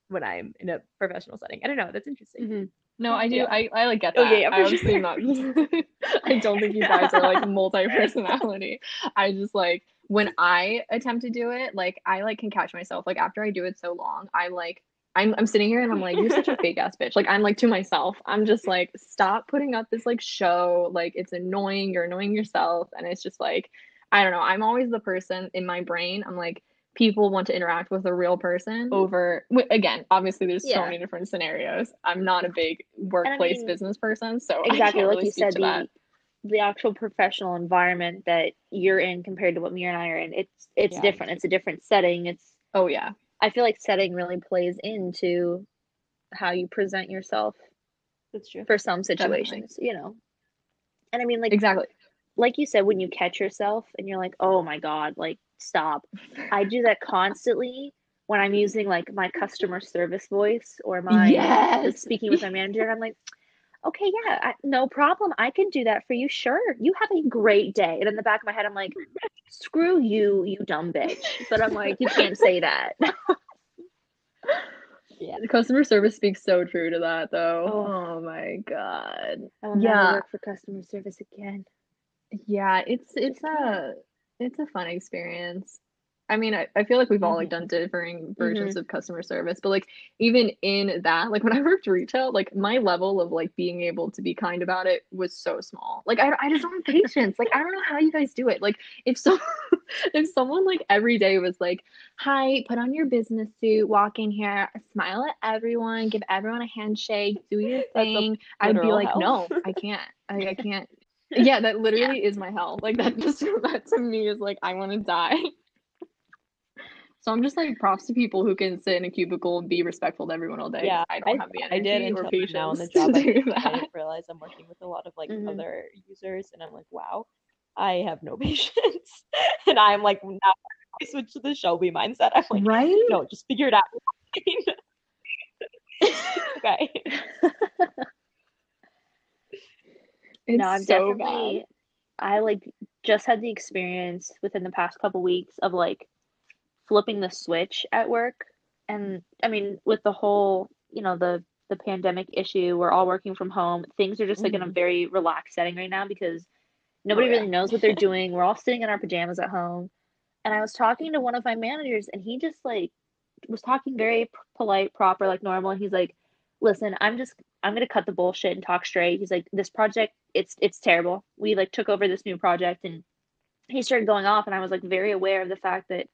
when I'm in a professional setting. I don't know. That's interesting. Mhm. No, I do. Yeah. I, I like get Oh, that. yeah, yeah, I for obviously sure. not. I don't think you guys are like multi personality. I just like when I attempt to do it, like I like can catch myself. Like after I do it so long, I like I'm I'm sitting here and I'm like, you're such a fake ass bitch. Like I'm like to myself, I'm just like, stop putting up this like show. Like it's annoying. You're annoying yourself, and it's just like I don't know. I'm always the person in my brain. I'm like people want to interact with a real person over again obviously there's so many different scenarios. I'm not a big workplace mean, business person so I exactly can't like really you said the the actual professional environment that you're in compared to what me and I are in it's it's Yeah. different. It's a different setting. It's oh yeah. I feel like setting really plays into how you present yourself That's true. for some Definitely. situations you know? And I mean like exactly. like you said, when you catch yourself and you're like, oh my God, like stop. I do that constantly when I'm using like my customer service voice or my Yes. speaking with my manager. I'm like, okay, yeah, I, no problem. I can do that for you. Sure. You have a great day. And in the back of my head, I'm like, screw you, you dumb bitch. But I'm like, you can't say that. Yeah, the customer service speaks so true to that though. Oh. Oh, my god. I will Yeah. never work for customer service again. Yeah, it's it's a it's a fun experience. I mean, I, I feel like we've all like done differing versions of customer service, but like even in that, like when I worked retail, like my level of like being able to be kind about it was so small. Like I, I just don't have patience. Like I don't know how you guys do it. Like if so if someone like every day was like, "Hi, put on your business suit, walk in here, smile at everyone, give everyone a handshake, do your thing," I'd be like, hell. "No, I can't. I, I can't." Yeah, that literally is my hell. Like that just that to me is like I want to die. So I'm just like props to people who can sit in a cubicle and be respectful to everyone all day. Yeah, I don't I- have the I energy did or until patience now on the job. I, do I didn't realize I'm working with a lot of like Mhm. other users, and I'm like, wow, I have no patience. and I'm like, now I switch to the Shelby mindset. I'm like, Right? no, just figure it out. okay. It's no, I'm so definitely. I like just had the experience within the past couple weeks of like flipping the switch at work, and I mean with the whole you know the the pandemic issue, we're all working from home. Things are just like in a mm-hmm. very relaxed setting right now because oh, nobody yeah. really knows what they're doing. We're all sitting in our pajamas at home, and I was talking to one of my managers, and he just like was talking very p- polite, proper, like normal. And he's like, "Listen, I'm just I'm gonna cut the bullshit and talk straight." He's like, "This project, it's it's terrible. We like took over this new project, and he started going off, and I was like very aware of the fact that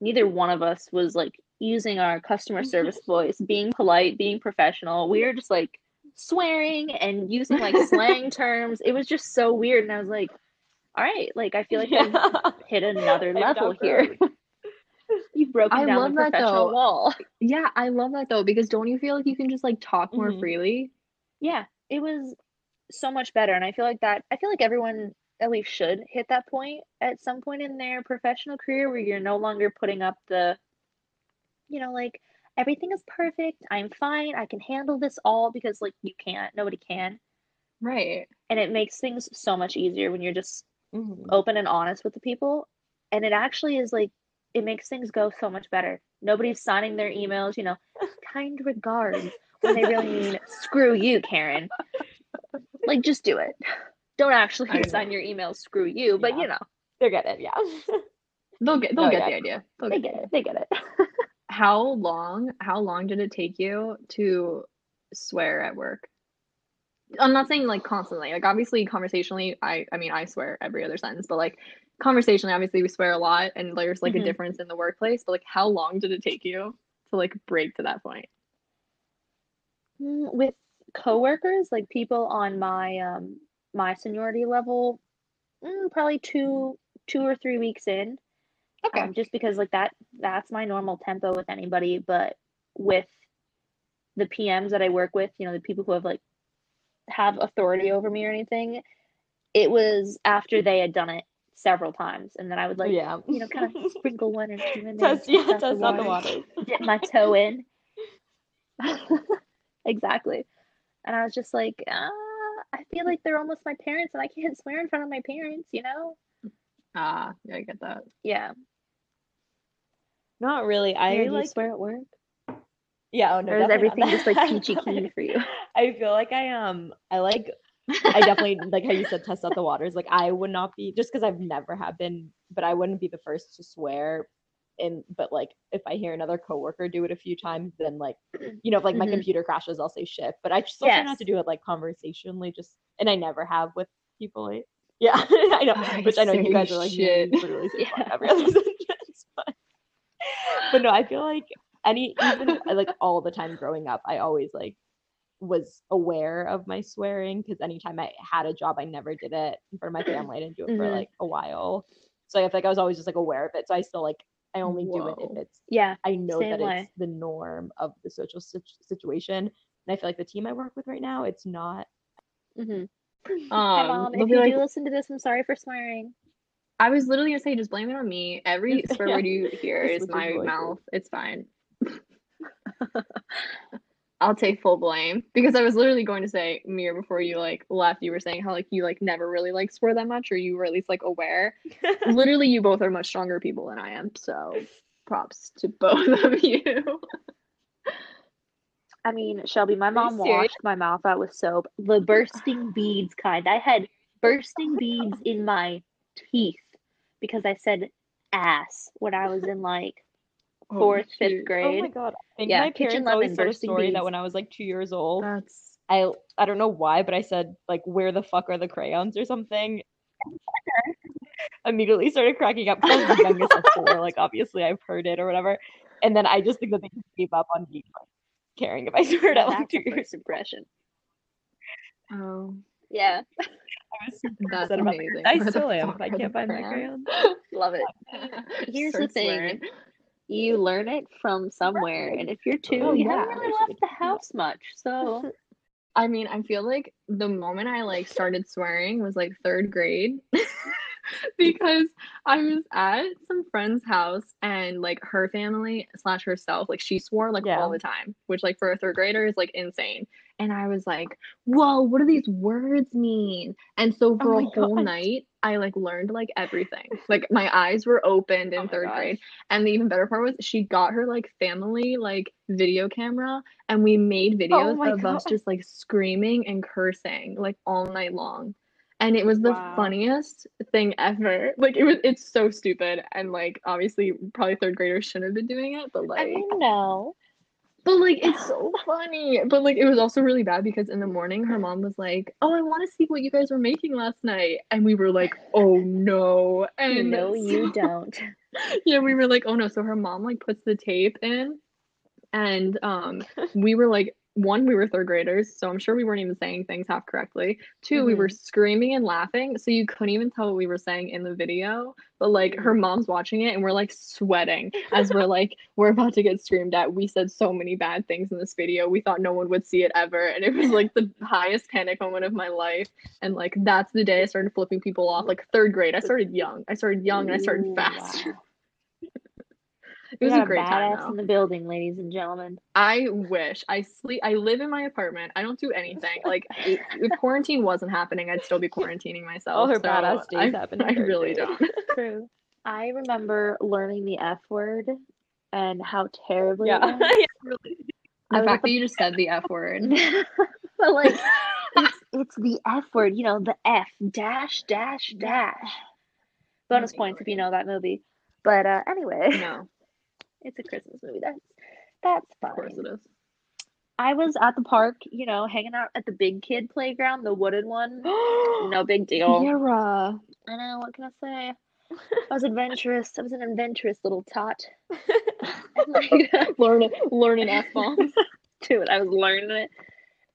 neither one of us was like using our customer service voice, being polite, being professional. We were just like swearing and using like slang terms. It was just so weird, and I was like, "All right, like I feel like I've yeah. hit another level here." You've broken I down love the that, professional though. wall. Yeah, I love that though because don't you feel like you can just like talk more Mhm. freely? Yeah, it was so much better. And I feel like that, I feel like everyone at least should hit that point at some point in their professional career where you're no longer putting up the, you know, like everything is perfect. I'm fine. I can handle this all because like you can't, nobody can. Right. And it makes things so much easier when you're just Mhm. open and honest with the people. And it actually is like, it makes things go so much better. Nobody's signing their emails, you know, kind regards when they really mean screw you, Karen. Like, just do it. Don't actually I sign know. your emails, screw you, but Yeah. you know, They're good at yeah. They'll get they'll Oh, get yeah. the idea. They'll they get the get it. They get it. How long how long did it take you to swear at work? I'm not saying like constantly. Like obviously conversationally, I I mean I swear every other sentence, but like conversationally, obviously we swear a lot and there's like Mhm. a difference in the workplace, but like how long did it take you to like break to that point? Mm, With coworkers, like people on my um my seniority level, mm, probably two two or three weeks in. Okay. um, just because like that that's my normal tempo with anybody but with the pms that i work with you know the people who have like have authority over me or anything it was after they had done it several times and then i would like yeah. you know kind of sprinkle one or two in there test yeah, test test the water, waters. dip my toe in exactly and i was just like uh, i feel like they're almost my parents and i can't swear in front of my parents you know Ah, yeah, I get that. yeah Not really. I like swear at work yeah, oh no, or is everything just like peachy keen for you I feel like I um I like I definitely like how you said test out the waters. Like I would not be just because I've never have been, but I wouldn't be the first to swear. And but like if I hear another coworker do it a few times, then like you know if like my Mhm. computer crashes, I'll say shit. But I still try not to do it like conversationally, just and I never have with people. Like, yeah, I know, I which I know you guys are like shit. literally say fuck Yeah. every other sentence, but but no, I feel like any even like all the time growing up, I always like was aware of my swearing because anytime I had a job, I never did it in front of my family. I didn't do it for Mhm. like a while, so I feel like I was always just like aware of it. So I still like I only do it if it's Yeah, I know that way. it's the norm of the social sit- situation. And I feel like the team I work with right now, it's not hmm Hi, Um, mom. If you like, do listen to this, I'm sorry for swearing. I was literally gonna say, just blame it on me. Every swear Yeah. word you hear is my your voices. mouth. It's fine. I'll take full blame because I was literally going to say, Mir, before you like left, you were saying how like you like never really like swear that much, or you were at least like aware. literally, you both are much stronger people than I am. So, props to both of you. I mean, Shelby, my mom washed my mouth out with soap, the bursting beads kind. I had bursting beads in my teeth because I said ass when I was in like Oh, fourth, fifth shoot. Oh grade. my god. I think Yeah, my kitchen parents lemon, always told a bursting story that when I was like two years old, That's I I don't know why, but I said like where the fuck are the crayons or something. Immediately started cracking up because I was the youngest of four. Like obviously I've heard it or whatever. And then I just think that they just gave up on me like, caring if I swear it at like two years. impression. oh, Yeah, I was super that's upset about amazing. I still am. I can't find my crayons? crayons. love it. Here's the thing. swearing. You learn it from somewhere, and if you're two, Oh, you yeah. haven't really left the house much. So I mean, I feel like the moment I like started swearing was like third grade because I was at some friend's house and like her family slash herself, like she swore like Yeah. all the time, which like for a third grader is like insane. And I was like, whoa, what do these words mean? And so for Oh a whole God. night, I like learned like everything. Like my eyes were opened in Oh third grade. And the even better part was she got her like family like video camera and we made videos Oh of us just like screaming and cursing like all night long. And it was the Wow. funniest thing ever. Like it was it's so stupid and like obviously probably third graders shouldn't have been doing it, but like I mean, no. But like it's so funny. But like it was also really bad because in the morning her mom was like, "Oh, I want to see what you guys were making last night." And we were like, "Oh no." And No, you so- don't. yeah, we were like, "Oh no." So her mom like puts the tape in and um we were like one we were third graders so i'm sure we weren't even saying things half correctly. 2 we were mm-hmm. screaming and laughing so you couldn't even tell what we were saying in the video but like her mm-hmm. mom's watching it and we're like sweating as we're like we're about to get screamed at. We said so many bad things in this video we thought no one would see it ever and it was like the highest panic moment of my life and like that's the day i started flipping people off like third grade. I started young i started young and i started fast wow. It was a great time badass though in the building, ladies and gentlemen. I wish I sleep. I live in my apartment. I don't do anything. Like if, quarantine wasn't happening, I'd still be quarantining myself. All her so badass days I, happen I really don't. True. I remember learning the F word and how terribly Yeah. Yeah, really. The was fact at that you just said the F word. but like it's it's the F word, you know, the F dash dash dash. Bonus points if you know that movie. But uh anyway, No, it's a Christmas movie. That's that's fine. of course it is. I was at the park, you know, hanging out at the big kid playground, the wooden one. No big deal. Yara. I know, what can I say? I was adventurous. I was an adventurous little tot. And, like, Learn learning F bombs. Dude, I was learning it.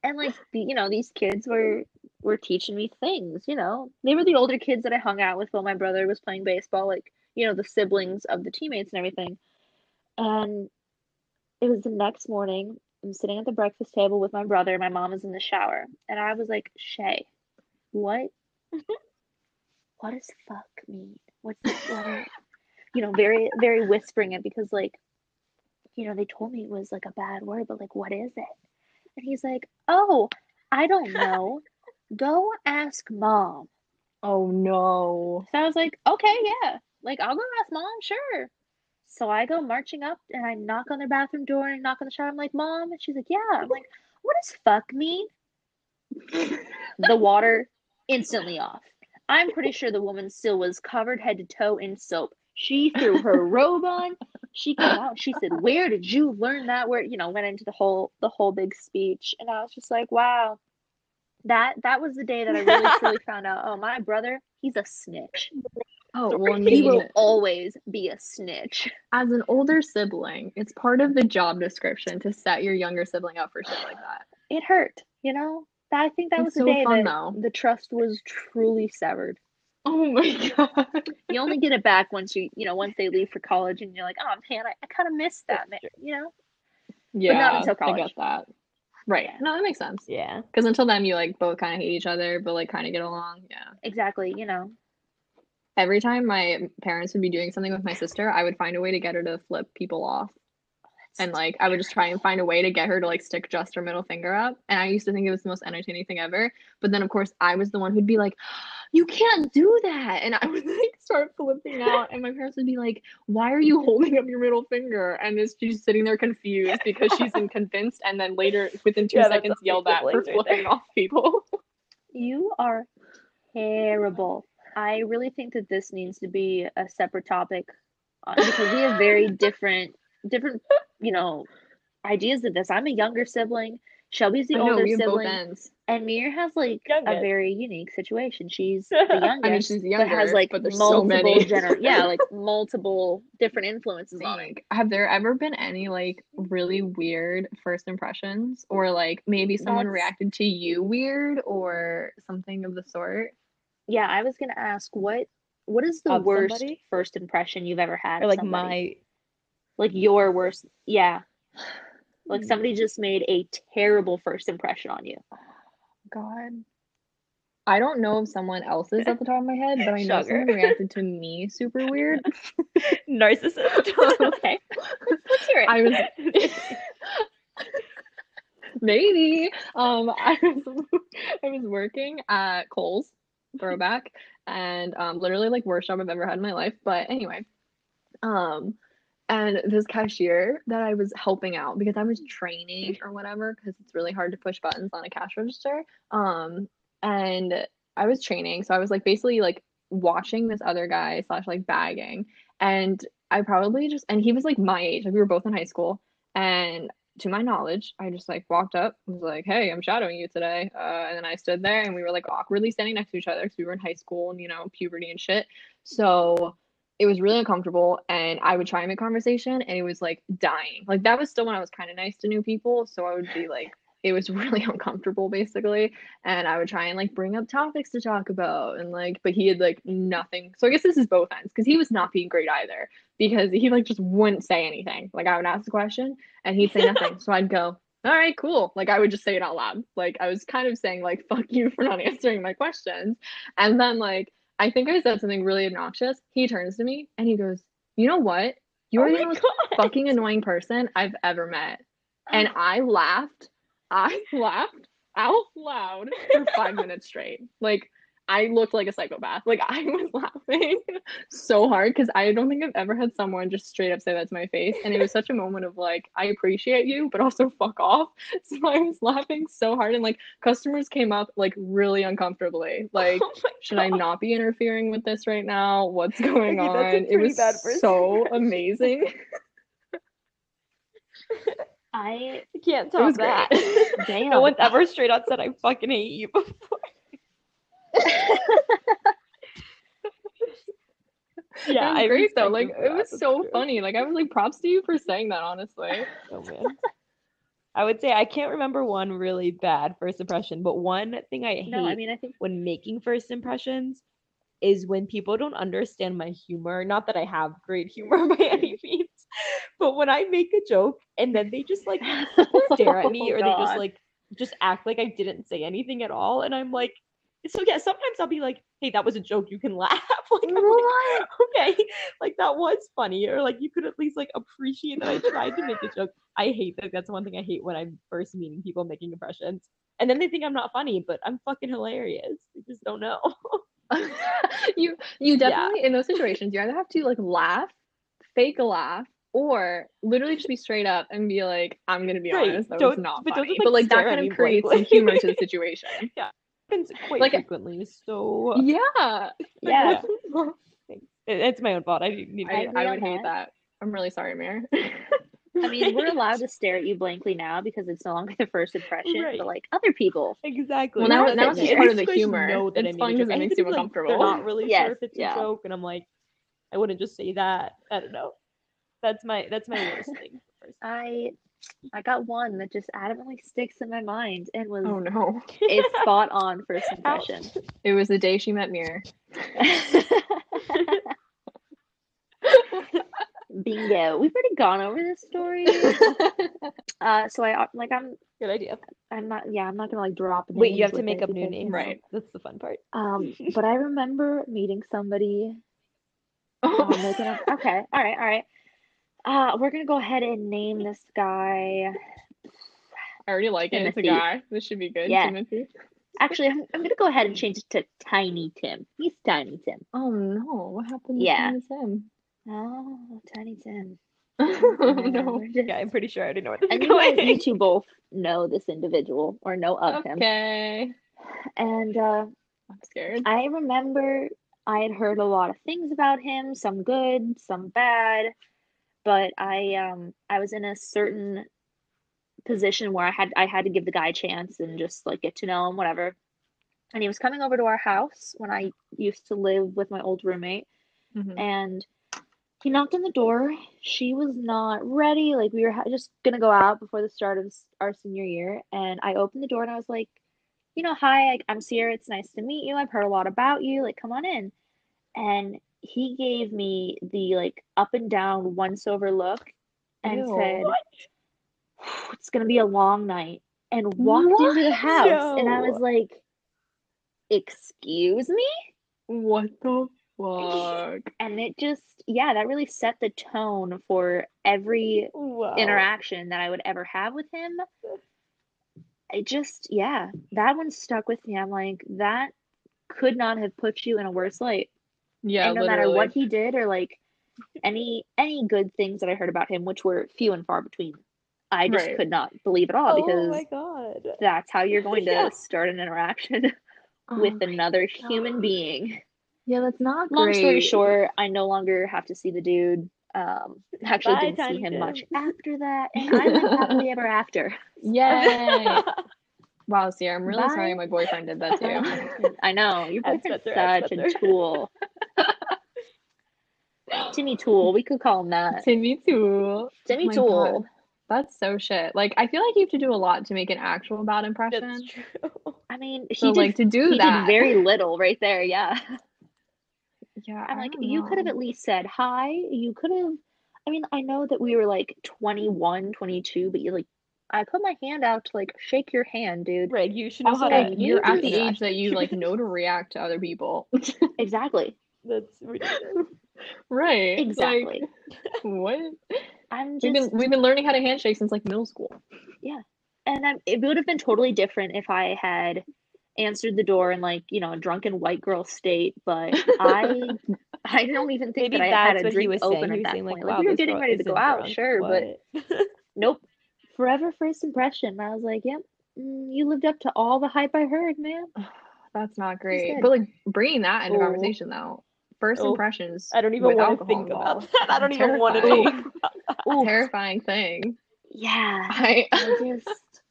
And like the, you know, these kids were were teaching me things, you know. They were the older kids that I hung out with while my brother was playing baseball, like, you know, the siblings of the teammates and everything. And it was the next morning. I'm sitting at the breakfast table with my brother. My mom is in the shower. And I was like, Shay, what what does fuck mean? What's what you know, very very whispering it because like you know, they told me it was like a bad word, but like what is it? And he's like, "Oh, I don't know. Go ask mom." Oh no. So I was like, "Okay, yeah. Like I'll go ask mom, sure." So I go marching up and I knock on their bathroom door and knock on the shower. I'm like, "Mom," and she's like, "Yeah." I'm like, "What does fuck mean?" the water instantly off. I'm pretty sure the woman still was covered head to toe in soap. She threw her robe on. She came out. She said, "Where did you learn that word?" You know, went into the whole the whole big speech, and I was just like, "Wow." That that was the day that I really truly found out. Oh, my brother, he's a snitch. Oh well, I He will always be a snitch. as an older sibling, it's part of the job description to set your younger sibling up for shit like that. It hurt, you know. I think that It's was the so day fun, that though. the trust was truly severed. Oh my god. You only get it back once you, you know, once they leave for college, and you're like, oh man, I, I kind of missed that, man. You know. Yeah, but not until I college. get that. Right. No, that makes sense. Yeah. Because until then, you like both kind of hate each other, but like kind of get along. Yeah. Exactly. You know. Every time my parents would be doing something with my sister, I would find a way to get her to flip people off. And like I would just try and find a way to get her to like stick just her middle finger up. And I used to think it was the most entertaining thing ever. But then of course I was the one who'd be like, You can't do that. And I would like start flipping out. And my parents would be like, Why are you holding up your middle finger? And it's she's sitting there confused because she's convinced and then later within two Yeah, seconds us yelled at for flipping off people. You are terrible. I really think that this needs to be a separate topic uh, because we have very different, different, you know, ideas of this. I'm a younger sibling. Shelby's the I older we have both sibling, and Mir has like a very unique situation. She's the youngest, I mean she's but younger, has like but there's so multiple many. gener- yeah, like multiple different influences on her. Like, have there ever been any like really weird first impressions, or like maybe someone That's- reacted to you weird, or something of the sort? Yeah, I was gonna ask what what is the Of worst somebody? first impression you've ever had Or like my like your worst yeah like somebody just made a terrible first impression on you God, I don't know if someone else is at the top of my head, but I know Sugar. someone reacted to me super weird. narcissist. okay let's hear it I was maybe um I was I was working at Kohl's throwback. And um literally like worst job I've ever had in my life. But anyway um and this cashier that I was helping out because I was training or whatever because it's really hard to push buttons on a cash register um and I was training. So I was like basically like watching this other guy slash like bagging. And I probably just and he was like my age. Like we were both in high school. And to my knowledge, I just like walked up, was like, "Hey, I'm shadowing you today," uh, and then I stood there, and we were like awkwardly standing next to each other because we were in high school and you know puberty and shit. So it was really uncomfortable, and I would try and make conversation, and it was like dying. Like that was still when I was kind of nice to new people, so I would be like, it was really uncomfortable basically, and I would try and like bring up topics to talk about, and like, but he had like nothing. So I guess this is both ends because he was not being great either because he like just wouldn't say anything. Like I would ask a question and he'd say nothing. so I'd go, all right, cool. Like I would just say it out loud. Like I was kind of saying like fuck you for not answering my questions. And then like I think I said something really obnoxious. He turns to me and he goes, "You know what? You're Oh the most God. fucking annoying person I've ever met." Oh and I laughed. I laughed out loud for 5 minutes straight. Like I looked like a psychopath. Like I was laughing so hard because I don't think I've ever had someone just straight up say that to my face. And it was such a moment of like, I appreciate you, but also fuck off. So I was laughing so hard and like customers came up like really uncomfortably. Like, Oh should I not be interfering with this right now? What's going on? It was so amazing. I can't top that. damn no one's ever straight out said I fucking hate you before. yeah, I great though. Like it was so true. funny. Like I was like props to you for saying that honestly. Oh man. I would say I can't remember one really bad first impression, but one thing I hate no i mean i think when making first impressions is when people don't understand my humor. Not that I have great humor by any means, but when I make a joke and then they just like stare at oh me Oh, or they just like just act like I didn't say anything at all, and I'm like, so yeah. Sometimes I'll be like, "Hey, that was a joke. You can laugh." like, like, okay, like that was funny, or like you could at least like appreciate that I tried to make a joke. I hate that. That's one thing I hate when I'm first meeting people making impressions, and then they think I'm not funny, but I'm fucking hilarious. They just don't know. you you Yeah. definitely in those situations you either have to like laugh, fake a laugh, or literally just be straight up and be like, I'm gonna be Right, honest, that don't- was not but funny. just, but like, like that stare at kind of creates some humor to the situation. happens quite Like- frequently, so yeah. yeah it- it's my own fault. I need to. I, I would hate that. that. I'm really sorry, Mir. i mean we're allowed to stare at you blankly now because it's no longer the first impression Right. but like other people Exactly. Well, now- Not now that it's just part of the humor. know that I It's made fun a 'cause joke. it I hate makes you be like, uncomfortable. They're not really Yes, sure if it's yeah. a joke, and I'm like, I wouldn't just say that. I don't know. That's my that's my worst thing. I i got one that just adamantly sticks in my mind and was oh no. it's spot on first impression It was the day she met Mir. bingo we've already gone over this story uh so i like i'm Good idea. I'm not. Yeah, I'm not gonna like drop. Wait, you have to make up new names. know, Right. That's the fun part. Um, but I remember meeting somebody. Oh, I'm making up. Okay, all right, all right. Uh, we're gonna go ahead and name this guy. I already like it. It's a guy. This should be good. Yeah. Timothy. Actually, I'm, I'm gonna go ahead and change it to Tiny Tim. He's Tiny Tim. Oh no! What happened? Yeah. To him? Oh, Tiny Tim. oh no. just- Yeah, I'm pretty sure I already know where this And is you you two both know this individual or know of him. Okay. And uh, I'm scared. I remember I had heard a lot of things about him, some good, some bad, but I um I was in a certain position where I had I had to give the guy a chance and just like get to know him, whatever. And he was coming over to our house when I used to live with my old roommate, Mhm. and he knocked on the door. She was not ready. Like we were ha- just gonna go out before the start of our senior year, and I opened the door and I was like, you know, hi, I, I'm Sierra. It's nice to meet you. I've heard a lot about you. Like, come on in. And he gave me the like up and down once over look and Ew. said, it's gonna be a long night, and walked into the What? house, and I was like, excuse me. What the fuck? And it just, yeah, that really set the tone for every Wow. interaction that I would ever have with him. I just, yeah, that one stuck with me. I'm like, that could not have put you in a worse light. Yeah, and no literally. matter what he did or like any any good things that I heard about him, which were few and far between, I just Right. could not believe it all Oh because my god. that's how you're going to Yeah. start an interaction Oh with my another human being. Yeah, that's not Long story great. short, I no longer have to see the dude. Um, actually Bye, didn't see him much after that, and I lived happily ever after. Yay! Wow, Sierra, I'm really sorry my boyfriend did that to you. I know your Add boyfriend's Spencer, such a tool. Timmy Tool, we could call him that. Timmy Tool. Timmy Oh Tool. God. That's so shit. Like, I feel like you have to do a lot to make an actual bad impression. That's true. I mean, he So, did like, to do he that. did very little right there. Yeah, yeah, I'm I like, you could have at least said hi. You could have. I mean, I know that we were like 21, 22, but you like, I put my hand out to like shake your hand, dude. Right, You should know also, how to. You're at the that. age that you like know to react to other people. Exactly. That's ridiculous. right. Exactly. Like, what? I'm We've just, been we've been learning how to handshake since like middle school. Yeah, and I'm, it would have been totally different if I had answered the door in like you know a drunken white girl state, but I I don't even think Maybe that I had a drink was open saying. At that saying like, point. wow, Like we were getting ready to go out, drunk, sure, but but nope. Forever first impression. I was like, yep, mm, you lived up to all the hype I heard, man. That's not great. But like bringing that into Oh. conversation though, first Oh. impressions. I don't even want to alcohol think about that. I don't even want to think about that. terrifying thing. Yeah, I I just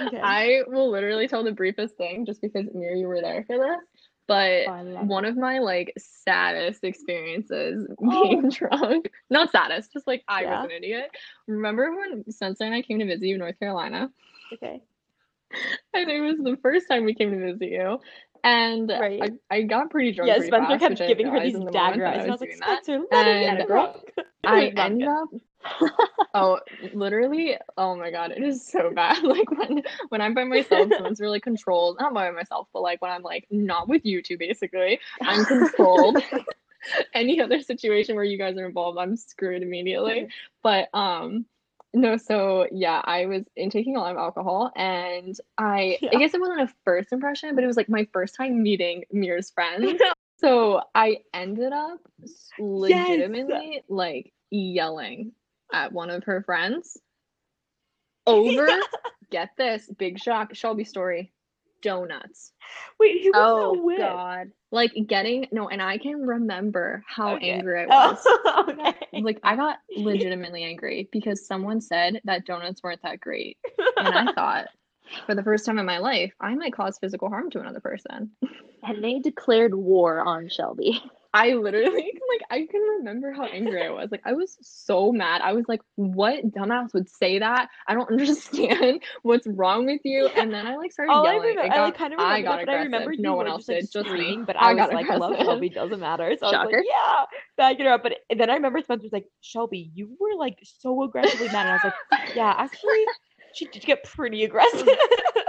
Okay. I will literally tell the briefest thing just because Mir, you were there for this. But Oh, I one of my like saddest experiences Oh. being drunk. Not saddest, just like I Yeah. was an idiot. Remember when Spencer and I came to visit you in North Carolina? okay. I think it was the first time we came to visit you. And Right. I, I got pretty drunk. Yeah, pretty Spencer fast, kept giving her these the dagger eyes, and I was was like. Spencer, let And get drunk. I It ended up oh literally oh my god it is so bad. Like when when i'm by myself someone's really controlled not by myself but like when i'm like not with you two basically i'm controlled. Any other situation where you guys are involved i'm screwed immediately. But um no so yeah i was intaking a lot of alcohol and i i guess it wasn't a first impression but it was like my first time meeting mir's friends. So i ended up legitimately like yelling at one of her friends over get this big shock shelby story donuts Wait, who was oh god. like getting no and i can remember how Okay. angry i oh, was Oh, okay. like i got legitimately angry because someone said that donuts weren't that great and i thought for the first time in my life i might cause physical harm to another person And they declared war on Shelby. I literally like I can remember how angry I was. Like I was so mad. I was like, "What dumbass would say that? I don't understand what's wrong with you." And then I like started All I yelling. remember, It I like kind of I remember, got that, but I remember No one else just like did, just me. But I I, was got like, I love aggressive. Shelby, doesn't matter. So I was like, yeah, back it her up. But then I remember Spencer was like, Shelby, you were like so aggressively mad, and I was like, yeah, actually, She did get pretty aggressive.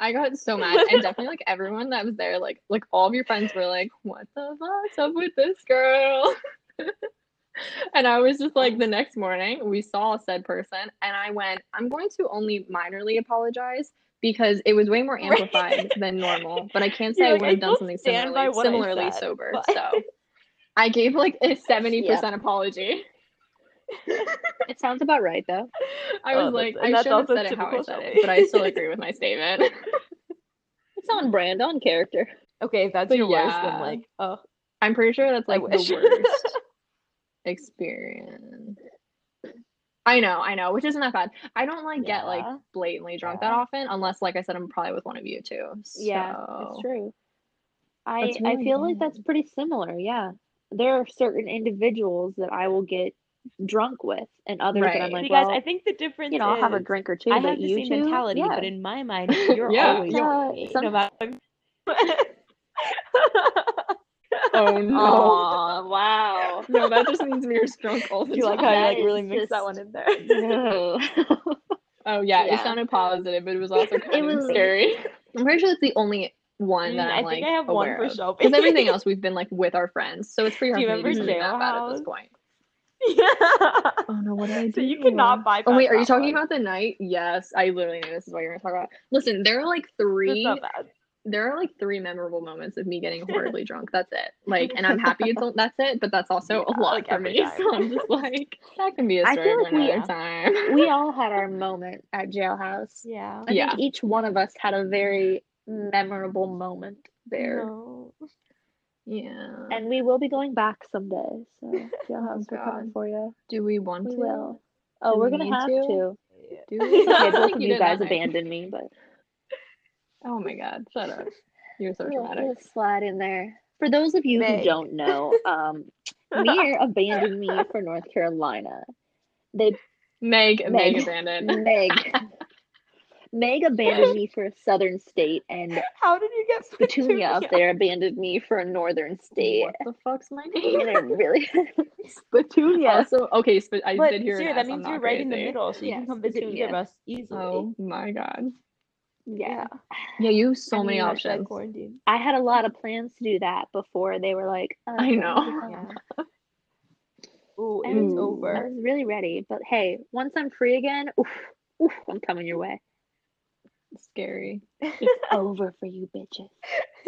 I got so mad, and definitely like everyone that was there, like like all of your friends were like, "What the fuck's up with this girl?" and I was just like, the next morning we saw said person, and I went, "I'm going to only minorly apologize." Because it was way more Right. amplified than normal, but I can't say You're I like, would "I have done something similarly, similarly said, sober. but- So I gave like a seventy percent apology. It sounds about right though. I Oh, was like, I that's should have also said it how I typical said it, but I still agree with my statement. It's on brand, on character. okay, if that's But your worst, then like, oh, I'm pretty sure that's like the worst experience. I know, I know, which isn't that bad. I don't like get like blatantly drunk that often, unless like I said, I'm probably with one of you too. Yeah, So- it's true. I That's I really feel like that's pretty similar. Yeah, there are certain individuals that I will get drunk with, and others that I'm like, See, guys, well, I think the difference you know, I'll have a drink or two. I but have the you same two, mentality, yeah. but in my mind, you're Yeah. always Uh, with some- no matter. Oh no. Aw, wow. No, that just means we are drunk all the Do you like time. how you like really is mixed that one in there? No. Oh yeah, it sounded positive, but it was also kind of was- scary. I'm pretty sure it's the only one Mm, that I I'm think like I have one aware for of. Shelby. Because everything else we've been like with our friends, so it's pretty hard for me to remember do that bad at this point. Yeah. Oh no, what did I do? So you cannot bypass. Oh wait, are you talking one. about the night? Yes, I literally knew this is what you're gonna talk about. Listen, there are like That's three. not bad. There are like three memorable moments of me getting horribly drunk. That's it. Like, and I'm happy it's that's it, but that's also Yeah, a lot like for every me. time. So I'm just like, that can be a I story feel for like we- time. we all had our moment at jailhouse. Yeah. I Yeah. think each one of us had a very memorable moment there. No. Yeah. And we will be going back someday. So jailhouse, we're God. coming for you. do we want We to? will. Oh, Do we're we gonna have to? to. Do we? Okay, both of you guys abandoned me, but Oh my god, shut up. You're so dramatic. we'll slide in there. For those of you Meg. who don't know, um, Mir abandoned me for North Carolina. They Meg, Meg, Meg. abandoned. Meg Meg abandoned me for a southern state, and How did you get Petunia up there abandoned me for a northern state. What the fuck's my And name? it really Petunia. Also, okay, sp- I but did hear Sarah, an that means you're not right in the crazy. middle, so you can come visit either of us easily. Oh my god. yeah. Yeah, you have so And many options. Quarantine. I had a lot of plans to do that before they were like, uh, I know. Yeah. Ooh, And it's over. I was really ready, but hey, once I'm free again, oof, oof, I'm coming your way. Scary. It's over for you bitches.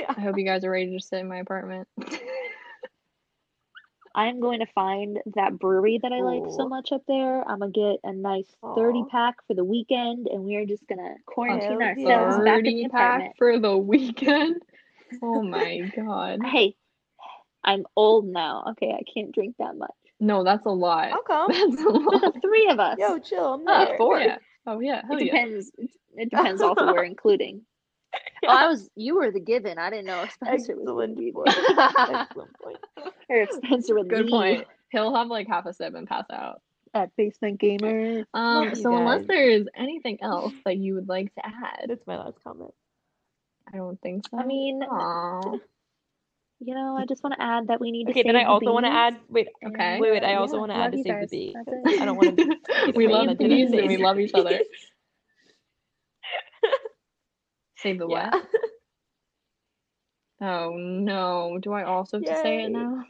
I hope you guys are ready to sit in my apartment. I am going to find that brewery that I like so much up there. I'm gonna get a nice 30 pack for the weekend, and we are just gonna quarantine Hell ourselves yeah. back in the apartment. pack for the weekend. Oh my god. Hey, I'm old now. Okay, I can't drink that much. No, that's a lot. How come? That's a For lot. the three of us, Yo, chill. I'm Oh, there. four. Yeah. Oh yeah. Hell it depends. It, it depends also where including. Oh, I was. You were the given. I didn't know if Spencer was Excellent gonna be point. Excellent point. or if Spencer would Good leave point. He'll have like half a sip and pass out. at Basement Gamer. Um, you so unless there's anything else that you would like to add, That's my last comment. I don't think so. I mean, Aw. You know, I just want to add that we need to. Okay, then I save the also want to add. Wait, Okay. wait, wait. I also yeah, want to add to you save guys. the bee. That's it. I don't want to. we love image bees the and we love each other. Save the what? Oh no. Do I also have to say it now?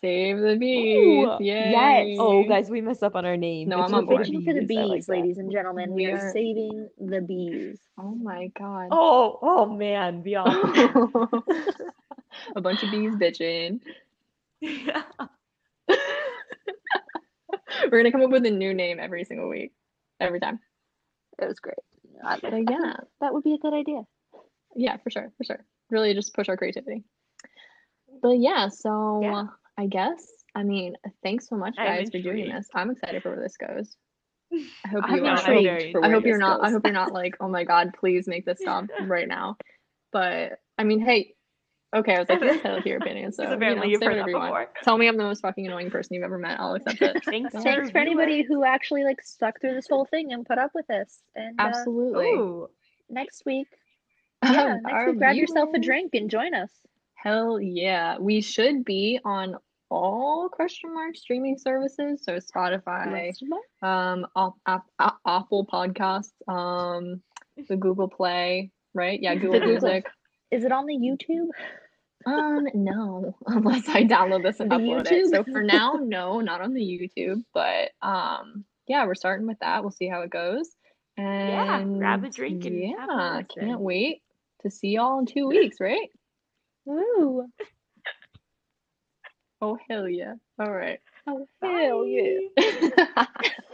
Save the bees. Ooh, Yay. yes. Oh, guys, we messed up on our name. No, It's I'm on just board. For the I like bees, that. ladies and gentlemen. We, We are are- saving the bees. Oh my god. Oh, oh man, beyond. A bunch of bees bitching. yeah. We're gonna come up with a new name every single week. Every time. It was great. But uh, yeah. that would be a good idea. Yeah, for sure, for sure. Really just push our creativity. But yeah, so Yeah. I guess I mean, thanks so much guys for doing this. I'm excited for where this goes. I hope you are. intrigued very- I hope you're this not I hope you're not like, oh my god, please make this stop right now. But I mean, hey, okay, I was like, entitled to your opinion, so you apparently know, you've heard you before. Tell me I'm the most fucking annoying person you've ever met. I'll accept it. Thanks. Thanks for anybody who actually like stuck through this whole thing and put up with us. And uh, Absolutely. Ooh. next week, yeah, next week, grab yourself a drink and join us. Hell yeah. We should be on all question mark streaming services. So Spotify, um, Apple Podcasts, um, the Google Play, right? Yeah, Google Music. Is it on the YouTube? Um, no, unless I download this and the upload YouTube? it. So for now, no, not on the YouTube. But um, yeah, we're starting with that. We'll see how it goes. And yeah, grab a drink and yeah, can't wait to see y'all in two weeks, right? Woo! Oh hell yeah! All right. Oh hell Bye. yeah!